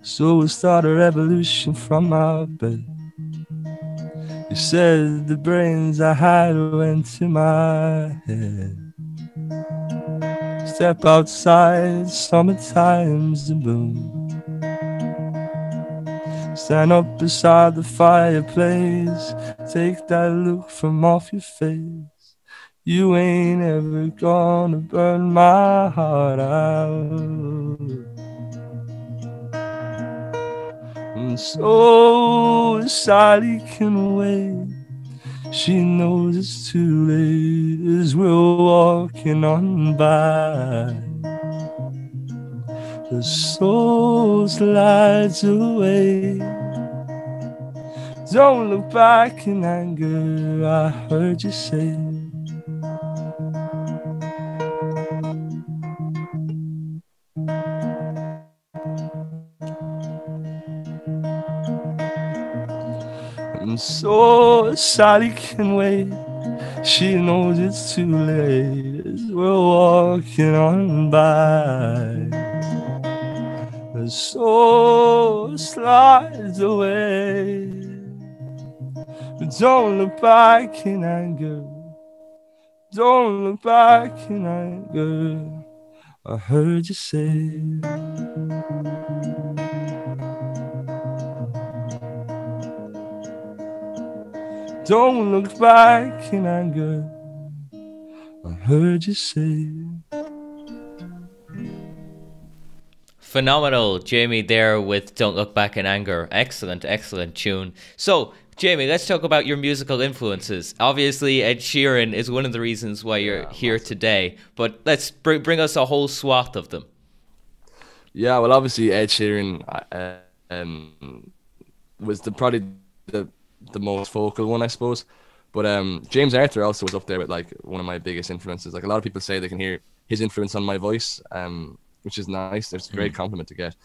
So we'll start a revolution from our bed. You said the brains I had went to my head. Step outside, summertime's the bloom. Stand up beside the fireplace, take that look from off your face. You ain't ever gonna burn my heart out. So oh, Sally can wait. She knows it's too late as we're walking on by. The soul slides away. Don't look back in anger, I heard you say. So Sally can wait. She knows it's too late as we're walking on by. The soul slides away. But don't look back in anger. Don't look back in anger. I heard you say. Don't look back in anger. I heard you say. Phenomenal, Jamie, there with Don't Look Back in Anger. Excellent, excellent tune. So, Jamie, let's talk about your musical influences. Obviously, Ed Sheeran is one of the reasons why you're yeah, here today, but let's br- bring us a whole swath of them. Yeah, well, obviously, Ed Sheeran uh, um, was the probably the the most vocal one, I suppose. But um, James Arthur also was up there with like one of my biggest influences. Like a lot of people say they can hear his influence on my voice. Um, which is nice. It's a great mm. compliment to get.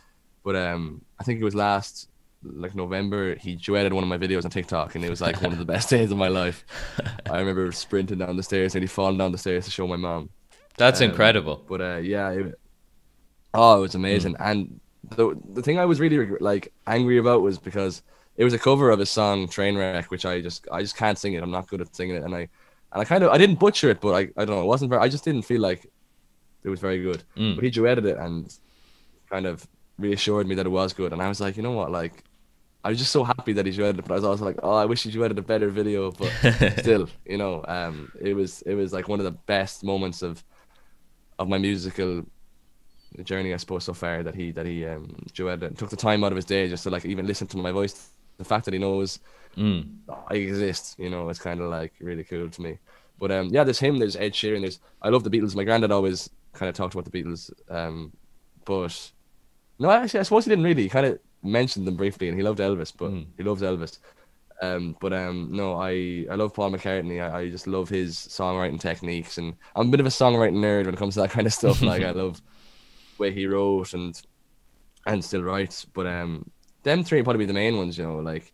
But um, I think it was last like November. He duetted one of my videos on TikTok, and it was like one of the best days of my life. I remember sprinting down the stairs, and he falling down the stairs to show my mom. That's um, incredible. But uh, yeah, it, oh, it was amazing. Mm. And the the thing I was really like angry about was because it was a cover of his song Trainwreck, which I just I just can't sing it. I'm not good at singing it, and I and I kind of I didn't butcher it, but I I don't know. It wasn't very. I just didn't feel like it was very good. Mm. But he duetted it and kind of reassured me that it was good. And I was like, you know what, like I was just so happy that he duetted it, but I was also like, oh, I wish he duetted a better video. But still, you know, um, it was it was like one of the best moments of of my musical journey, I suppose, so far that he that he um, duetted and took the time out of his day just to like even listen to my voice. The fact that he knows mm. I exist, you know, it's kind of like really cool to me. But um, yeah, there's him. There's Ed Sheeran. There's I love the Beatles. My granddad always kind of talked about the Beatles. Um, but no, actually, I suppose he didn't really. He kind of mentioned them briefly, and he loved Elvis, but mm. he loves Elvis. Um, but um, no, I I love Paul McCartney. I, I just love his songwriting techniques, and I'm a bit of a songwriting nerd when it comes to that kind of stuff. like I love the way he wrote and and still writes. But um, them three probably be the main ones, you know, like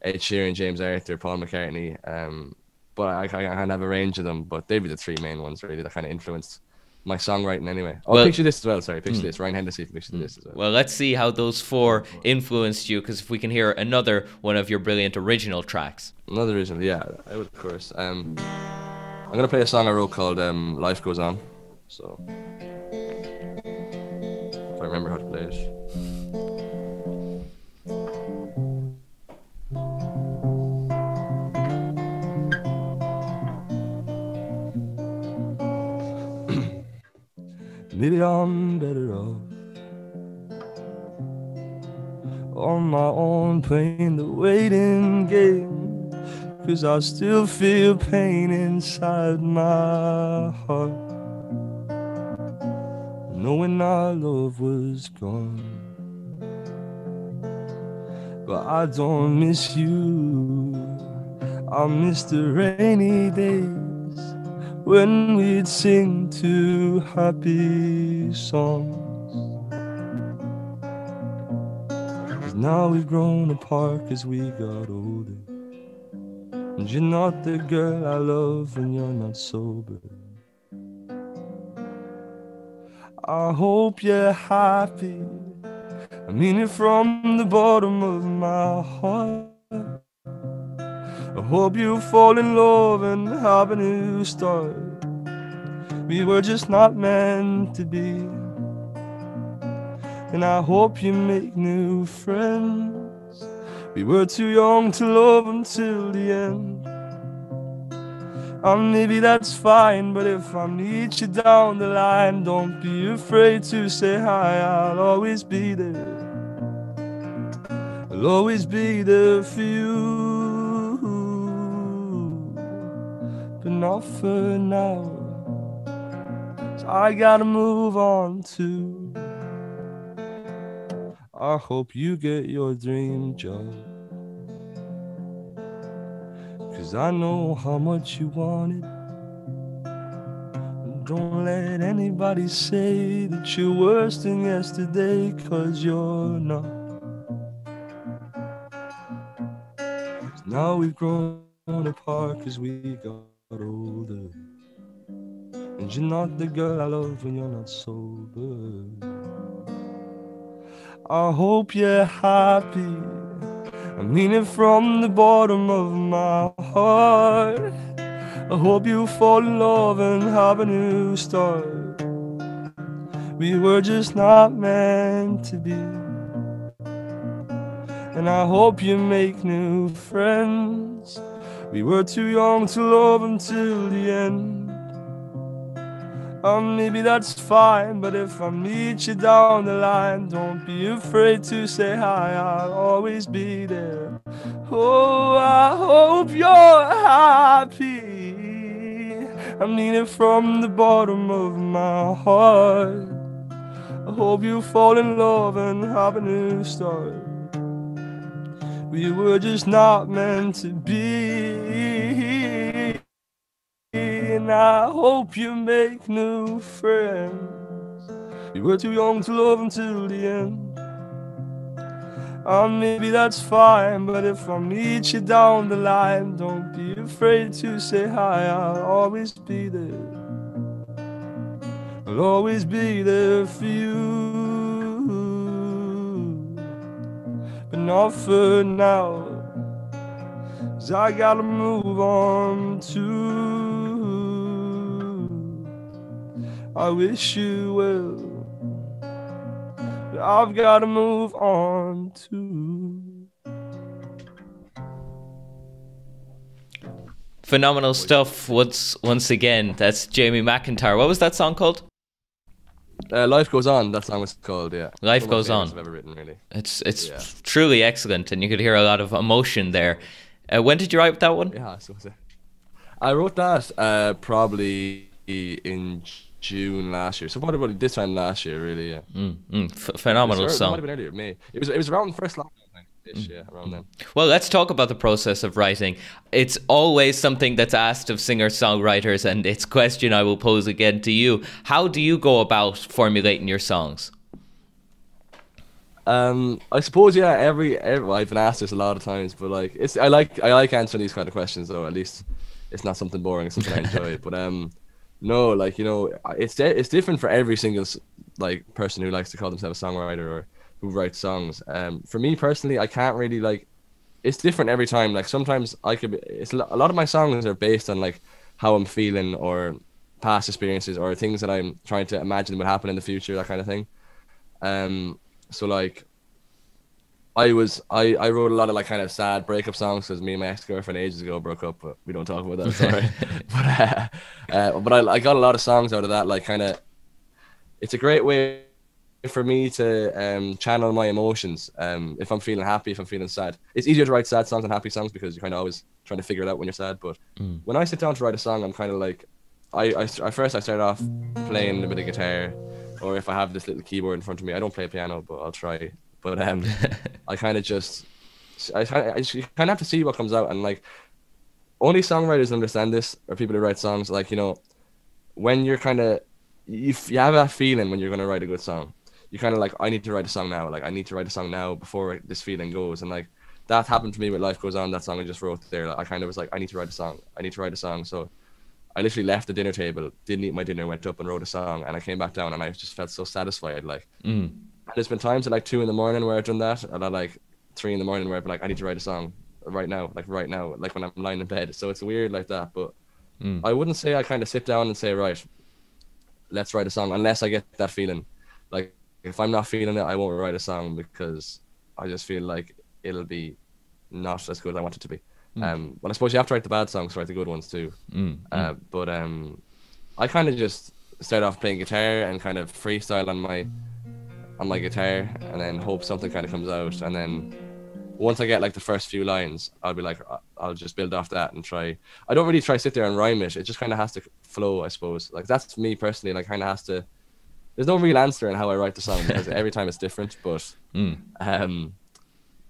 Ed Sheeran, James Arthur, Paul McCartney. Um, but I, I, I kind of have a range of them, but they'd be the three main ones really that kind of influenced my songwriting anyway. Oh, well, picture this as well. Sorry, picture mm. this. Ryan Hennessy, picture mm. this as well. Well, let's see how those four influenced you, because if we can hear another one of your brilliant original tracks. Another original, yeah, of course. Um, I'm gonna play a song I wrote called um, "Life Goes On." So, if I remember how to play it. Maybe I'm better off on my own playing the waiting game. Cause I still feel pain inside my heart. Knowing our love was gone. But I don't miss you. I miss the rainy days when we'd sing two happy songs. Now we've grown apart as we got older. And you're not the girl I love when you're not sober. I hope you're happy. I mean it from the bottom of my heart. I hope you fall in love and have a new start. We were just not meant to be. And I hope you make new friends. We were too young to love until the end. And maybe that's fine, but if I meet you down the line, don't be afraid to say hi. I'll always be there. I'll always be there for you. But not for now. So I gotta move on too. I hope you get your dream job. Cause I know how much you want it. Don't let anybody say that you're worse than yesterday, cause you're not. Now we've grown apart cause we got older. And you're not the girl I love when you're not sober. I hope you're happy. I mean it from the bottom of my heart. I hope you fall in love and have a new start. We were just not meant to be. And I hope you make new friends. We were too young to love until the end. Um, maybe that's fine, but if I meet you down the line, don't be afraid to say hi. I'll always be there. Oh, I hope you're happy. I mean it from the bottom of my heart. I hope you fall in love and have a new start. We were just not meant to be. And I hope you make new friends. We were too young to love until the end. Um, maybe that's fine, but if I meet you down the line, don't be afraid to say hi. I'll always be there. I'll always be there for you. But not for now. Cause I gotta move on too. I wish you well. But I've gotta move on too. Phenomenal stuff. Once once again, that's Jamie McIntyre. What was that song called? Uh, Life Goes On, that song was called, yeah. Life One of my goes on. I've ever written, really. It's it's Yeah. truly excellent, and you could hear a lot of emotion there. Uh, when did you write that one? Yeah, so so- I wrote that uh, probably in June last year. So what about this time last year, really? Yeah. Mm, mm, ph- phenomenal was- It song. might have been earlier, May. It was. It was around the first lockdown, I. Ish, yeah, around then. Well, let's talk about the process of writing. It's always something that's asked of singer songwriters, and it's a question I will pose again to you. How do you go about formulating your songs? Um, I suppose yeah. Every, every well, I've been asked this a lot of times, but like it's I like I like answering these kind of questions though. At least it's not something boring. It's something I enjoy. But um, no, like you know, it's it's different for every single like person who likes to call themselves a songwriter or who writes songs. Um, for me personally, I can't really like. It's different every time. Like sometimes I could. Be, it's a a lot of my songs are based on like how I'm feeling or past experiences or things that I'm trying to imagine would happen in the future, that kind of thing. Um, so like, I was I I wrote a lot of like kind of sad breakup songs because me and my ex girlfriend ages ago broke up, but we don't talk about that. Sorry, but uh, uh, but I I got a lot of songs out of that. Like kind of, it's a great way for me to um channel my emotions. Um, if I'm feeling happy, if I'm feeling sad, it's easier to write sad songs than happy songs because you're kind of always trying to figure it out when you're sad. But Mm. when I sit down to write a song, I'm kind of like, I, I first I start off playing a bit of guitar, or if I have this little keyboard in front of me, I don't play piano, but I'll try. But um, I kind of just, I kind of, I just, you kind of have to see what comes out, and like, only songwriters understand this, or people who write songs. Like you know, when you're kind of, you, f- you have that feeling when you're gonna write a good song. You kind of like I need to write a song now. Like I need to write a song now before this feeling goes. And like that happened to me with Life Goes On. That song I just wrote there. Like, I kind of was like I need to write a song. I need to write a song. So I literally left the dinner table, didn't eat my dinner, went up and wrote a song, and I came back down and I just felt so satisfied. Like Mm. there's been times at like two in the morning where I've done that, and at like three in the morning where I've been like I need to write a song right now, like right now, like when I'm lying in bed. So it's weird like that, but. Mm. I wouldn't say I kind of sit down and say, right, let's write a song unless I get that feeling. Like if I'm not feeling it, I won't write a song because I just feel like it'll be not as good as I want it to be. Mm. Um, well, I suppose you have to write the bad songs to write the good ones too. Mm, Uh, but um, I kind of just start off playing guitar and kind of freestyle on my on my guitar, and then hope something kind of comes out, and then once I get like the first few lines, I'll be like, I'll just build off that and try. I don't really try sit there and rhyme it. It just kind of has to flow, I suppose. Like that's me personally. Like kind of has to. There's no real answer in how I write the song because every time it's different. But Mm. um,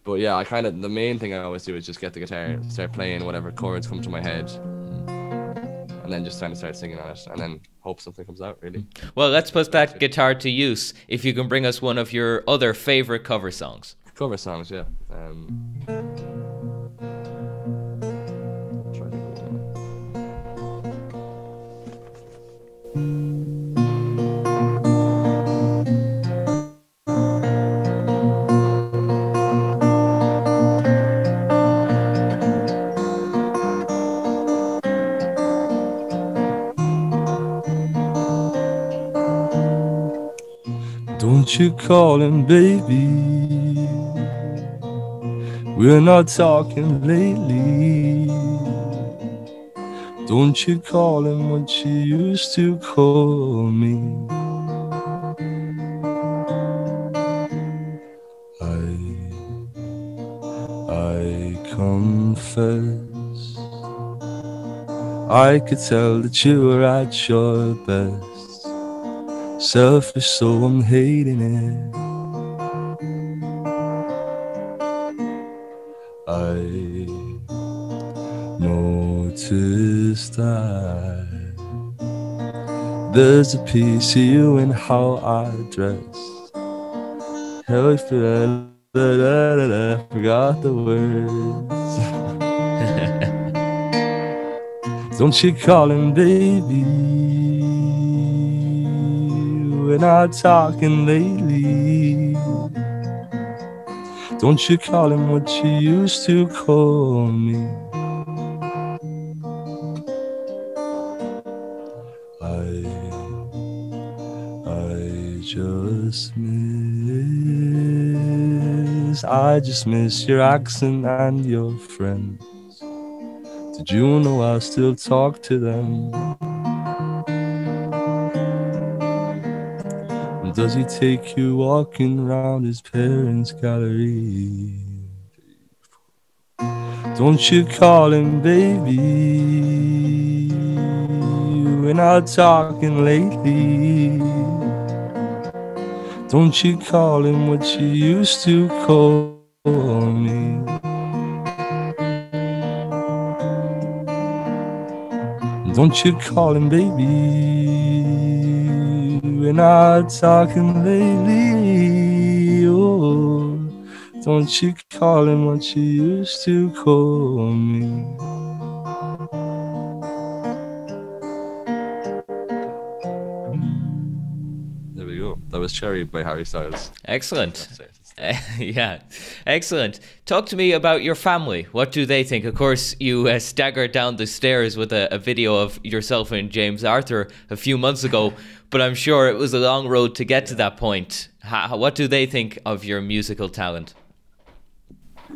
but yeah, I kind of the main thing I always do is just get the guitar, start playing whatever chords come to my head, and then just kind of start singing on it, and then hope something comes out. Really. Well, let's put that guitar to use. If you can bring us one of your other favorite cover songs. Cover songs, yeah. Um, try to Don't you call him baby. We're not talking lately. Don't you call him what you used to call me. I, I confess, I could tell that you were at your best. Selfish, so I'm hating it. I noticed that there's a piece of you in how I dress. Hell, da, da, da, da, forgot the words. Don't you call him baby? We're not talking lately. Don't you call him what you used to call me. I, I just miss, I just miss your accent and your friends. Did you know I still talk to them? Does he take you walking around his parents' gallery? Don't you call him baby? We're not talking lately. Don't you call him what you used to call me? Don't you call him baby? We're not talking lately. Oh, don't you call him what you used to call me? There we go. That was Cherry by Harry Styles. Excellent. yeah, excellent. Talk to me about your family. What do they think? Of course, you uh, staggered down the stairs with a, a video of yourself and James Arthur a few months ago, but I'm sure it was a long road to get to that point. How, what do they think of your musical talent?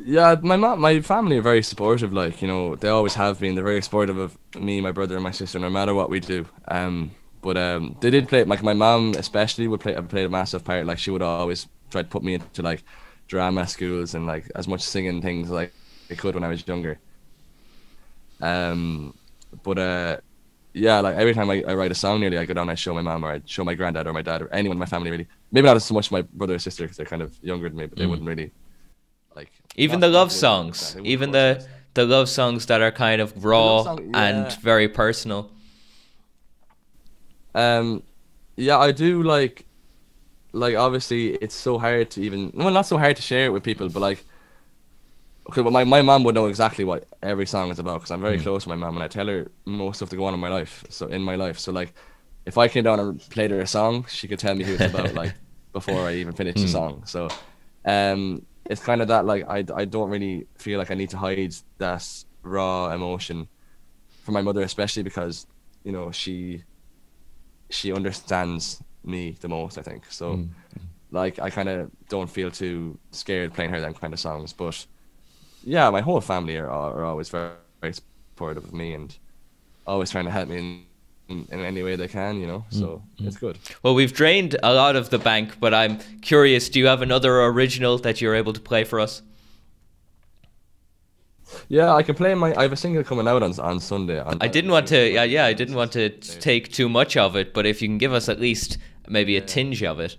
Yeah, my mom, my family are very supportive. Like you know, they always have been. They're very supportive of me, my brother, and my sister, no matter what we do. Um, but um, they did play. Like my mom, especially, would play. Played a massive part. Like she would always try to put me into like drama schools and like as much singing things like they could when I was younger. Um, but uh, yeah, like every time I, I write a song, nearly I go down, and I show my mom or I show my granddad or my dad or anyone in my family really. Maybe not so much my brother or sister because they're kind of younger than me, but they Mm. wouldn't really like Even the love songs. They even the the love songs that are kind of raw song- and very personal. Um, yeah, I do like, like obviously it's so hard to even well not so hard to share it with people, but like okay, well, my my mom would know exactly what every song is about because I'm very Mm. close to my mom and I tell her most stuff to go on in my life. So in my life, so like if I came down and played her a song, she could tell me who it's about like before I even finished the Mm. song. So um, it's kind of that like I I don't really feel like I need to hide that raw emotion from my mother, especially because you know she she understands me the most. I think so. Mm. Like I kind of don't feel too scared playing her them kind of songs, but yeah, my whole family are, are always very, very supportive of me and always trying to help me in, in, in any way they can, you know. So Mm, it's good. Well, we've drained a lot of the bank, but I'm curious. Do you have another original that you're able to play for us? Yeah, I can play my. I have a single coming out on on Sunday. On, I didn't want to. Yeah, yeah, I didn't want to take too much of it, but if you can give us at least maybe a tinge of it.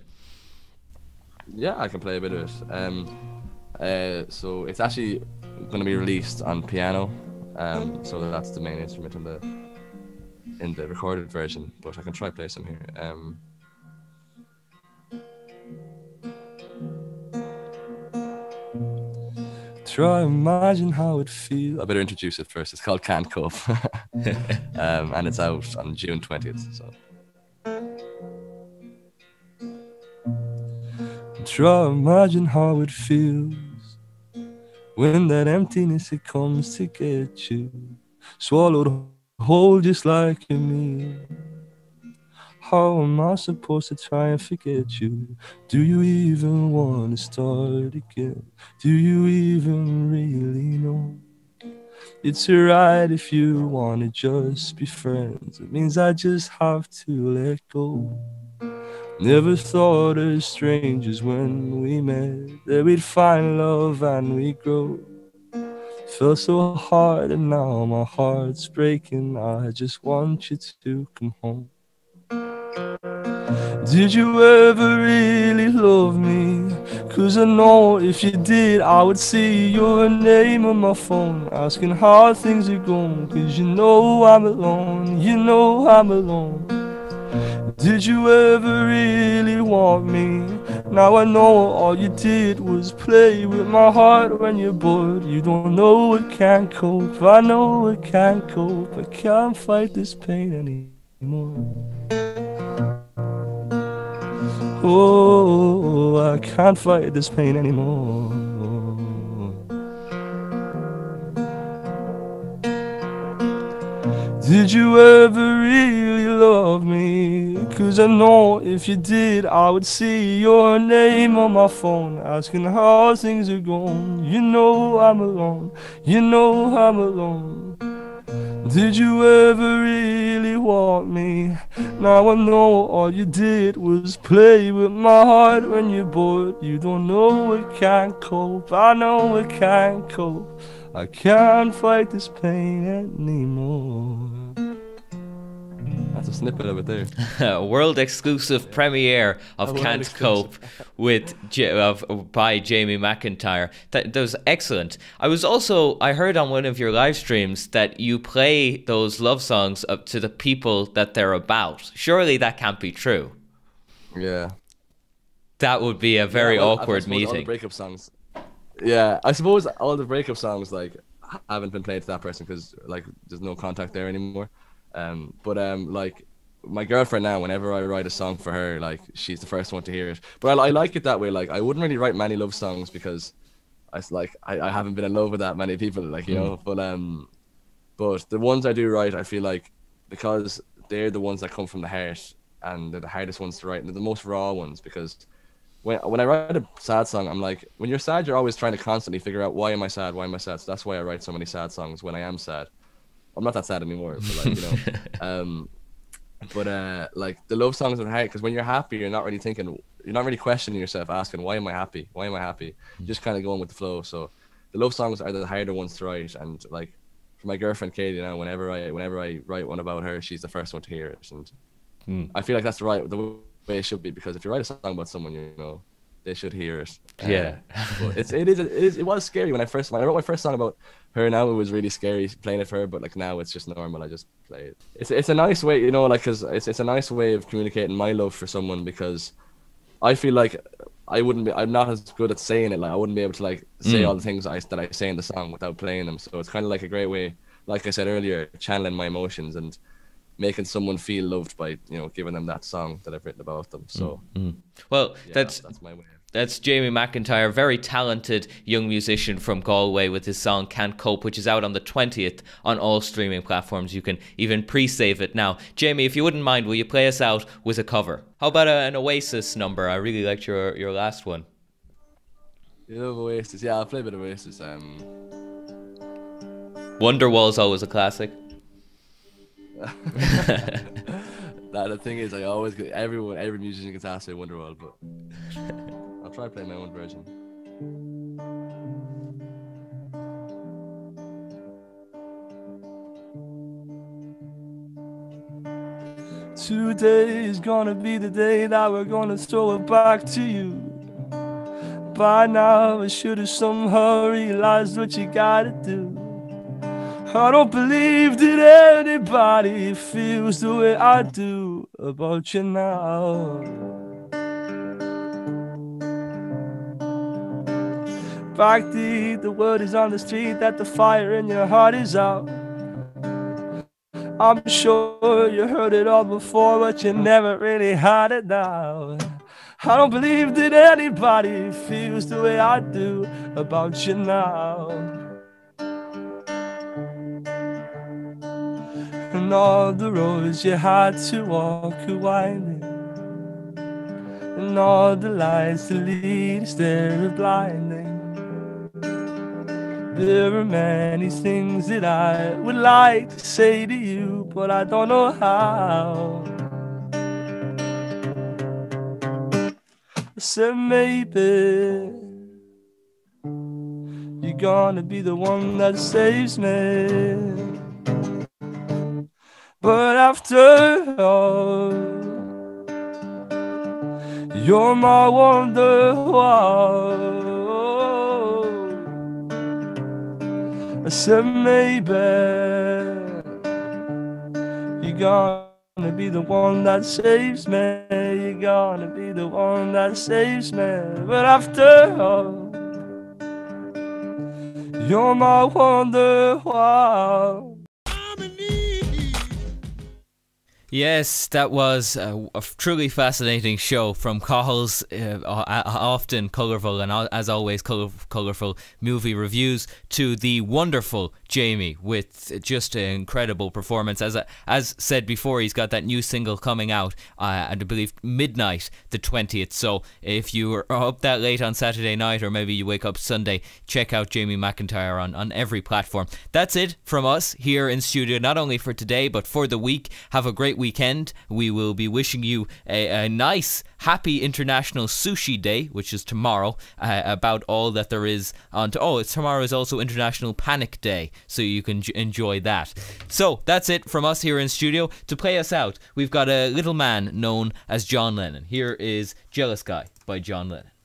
Yeah, I can play a bit of it. Um, uh, so it's actually going to be released on piano. Um, so that's the main instrument in the in the recorded version. But I can try play some here. Um, Try imagine how it feels. I better introduce it first. It's called Can't Cope, um, and it's out on June twentieth. So. Try imagine how it feels when that emptiness it comes to get you, swallowed whole just like a meal. How am I supposed to try and forget you? Do you even want to start again? Do you even really know? It's alright if you want to just be friends. It means I just have to let go. Never thought as strangers when we met that we'd find love and we'd grow. Felt so hard and now my heart's breaking. I just want you to come home. Did you ever really love me? Cause I know if you did, I would see your name on my phone, asking how things are going. Cause you know I'm alone, you know I'm alone. Did you ever really want me? Now I know all you did was play with my heart when you're bored. You don't know I can't cope, I know I can't cope. I can't fight this pain anymore. Oh, I can't fight this pain anymore. Did you ever really love me? Cause I know if you did, I would see your name on my phone, asking how things are going. You know I'm alone, you know I'm alone. Did you ever really want me? Now I know all you did was play with my heart when you're bored. You don't know I can't cope, I know I can't cope. I can't fight this pain anymore. That's a snippet of it there. world exclusive premiere of Can't exclusive. Cope with J- of, by Jamie McIntyre. That, that was excellent. I was also I heard on one of your live streams that you play those love songs up to the people that they're about. Surely that can't be true. Yeah. That would be a very Yeah, well, awkward suppose All the meeting. breakup songs. Yeah, I suppose all the breakup songs like haven't been played to that person because like there's no contact there anymore. Um, but um, like my girlfriend now, whenever I write a song for her, like she's the first one to hear it. But I, I like it that way. Like I wouldn't really write many love songs because I like I, I haven't been in love with that many people. Like you Mm. know, but um, but the ones I do write, I feel like because they're the ones that come from the heart and they're the hardest ones to write and they're the most raw ones because when when I write a sad song, I'm like, when you're sad, you're always trying to constantly figure out why am I sad, why am I sad. So that's why I write so many sad songs when I am sad. I'm not that sad anymore, but like you know, um, but uh, like the love songs are hard because when you're happy, you're not really thinking, you're not really questioning yourself, asking why am I happy, why am I happy, you're just kind of going with the flow. So the love songs are the harder ones to write, and like for my girlfriend Katie, now whenever I whenever I write one about her, she's the first one to hear it, and Mm. I feel like that's the right the way it should be because if you write a song about someone, you know, they should hear it. Uh, Yeah. but it's it is it is it was scary when I first when I wrote my first song about her. Now it was really scary playing it for her, but like now it's just normal. I just play it. It's it's a nice way, you know, like because it's it's a nice way of communicating my love for someone because I feel like I wouldn't be. I'm not as good at saying it. Like I wouldn't be able to like say Mm. all the things I that I say in the song without playing them. So it's kind of like a great way, like I said earlier, channeling my emotions and making someone feel loved by you know giving them that song that I've written about them. So Mm. Well, yeah, that's that's my way. That's Jamie McIntyre, very talented young musician from Galway with his song Can't Cope, which is out on the 20th on all streaming platforms. You can even pre save it now. Jamie, if you wouldn't mind, will you play us out with a cover? How about a, an Oasis number? I really liked your, your last one. You love Oasis, yeah. I'll play a bit of Oasis. Um, is always a classic. that the thing is, I always get everyone, every musician gets asked to say Wonderwall, but I'll try to play my own version. Today is gonna be the day that we're gonna throw it back to you. By now, I should have somehow realized what you gotta do. I don't believe that anybody feels the way I do about you now. Backbeat, the word is on the street that the fire in your heart is out. I'm sure you heard it all before, but you never really had it now. I don't believe that anybody feels the way I do about you now. And all the roads you had to walk are winding, and all the lights that lead us there are blinding. There are many things that I would like to say to you, but I don't know how. I said maybe you're gonna be the one that saves me. But after all, you're my wonderwall. I said maybe you're gonna be the one that saves me. You're gonna be the one that saves me. But after all, you're my wonder. wonderwall. Yes, that was a, a truly fascinating show from Cathal's uh, often colourful and as always colour- colourful movie reviews to the wonderful Jamie with just an incredible performance. As as said before, he's got that new single coming out, uh, I believe midnight the twentieth. So if you are up that late on Saturday night, or maybe you wake up Sunday, check out Jamie McIntyre on on every platform. That's it from us here in studio, not only for today but for the week. Have a great weekend. We will be wishing you a, a nice, happy International Sushi Day, which is tomorrow. Uh, about all that there is on. To, oh, it's tomorrow is also International Panic Day, so you can j- enjoy that. So that's it from us here in studio. To play us out, we've got a little man known as John Lennon. Here is Jealous Guy by John Lennon.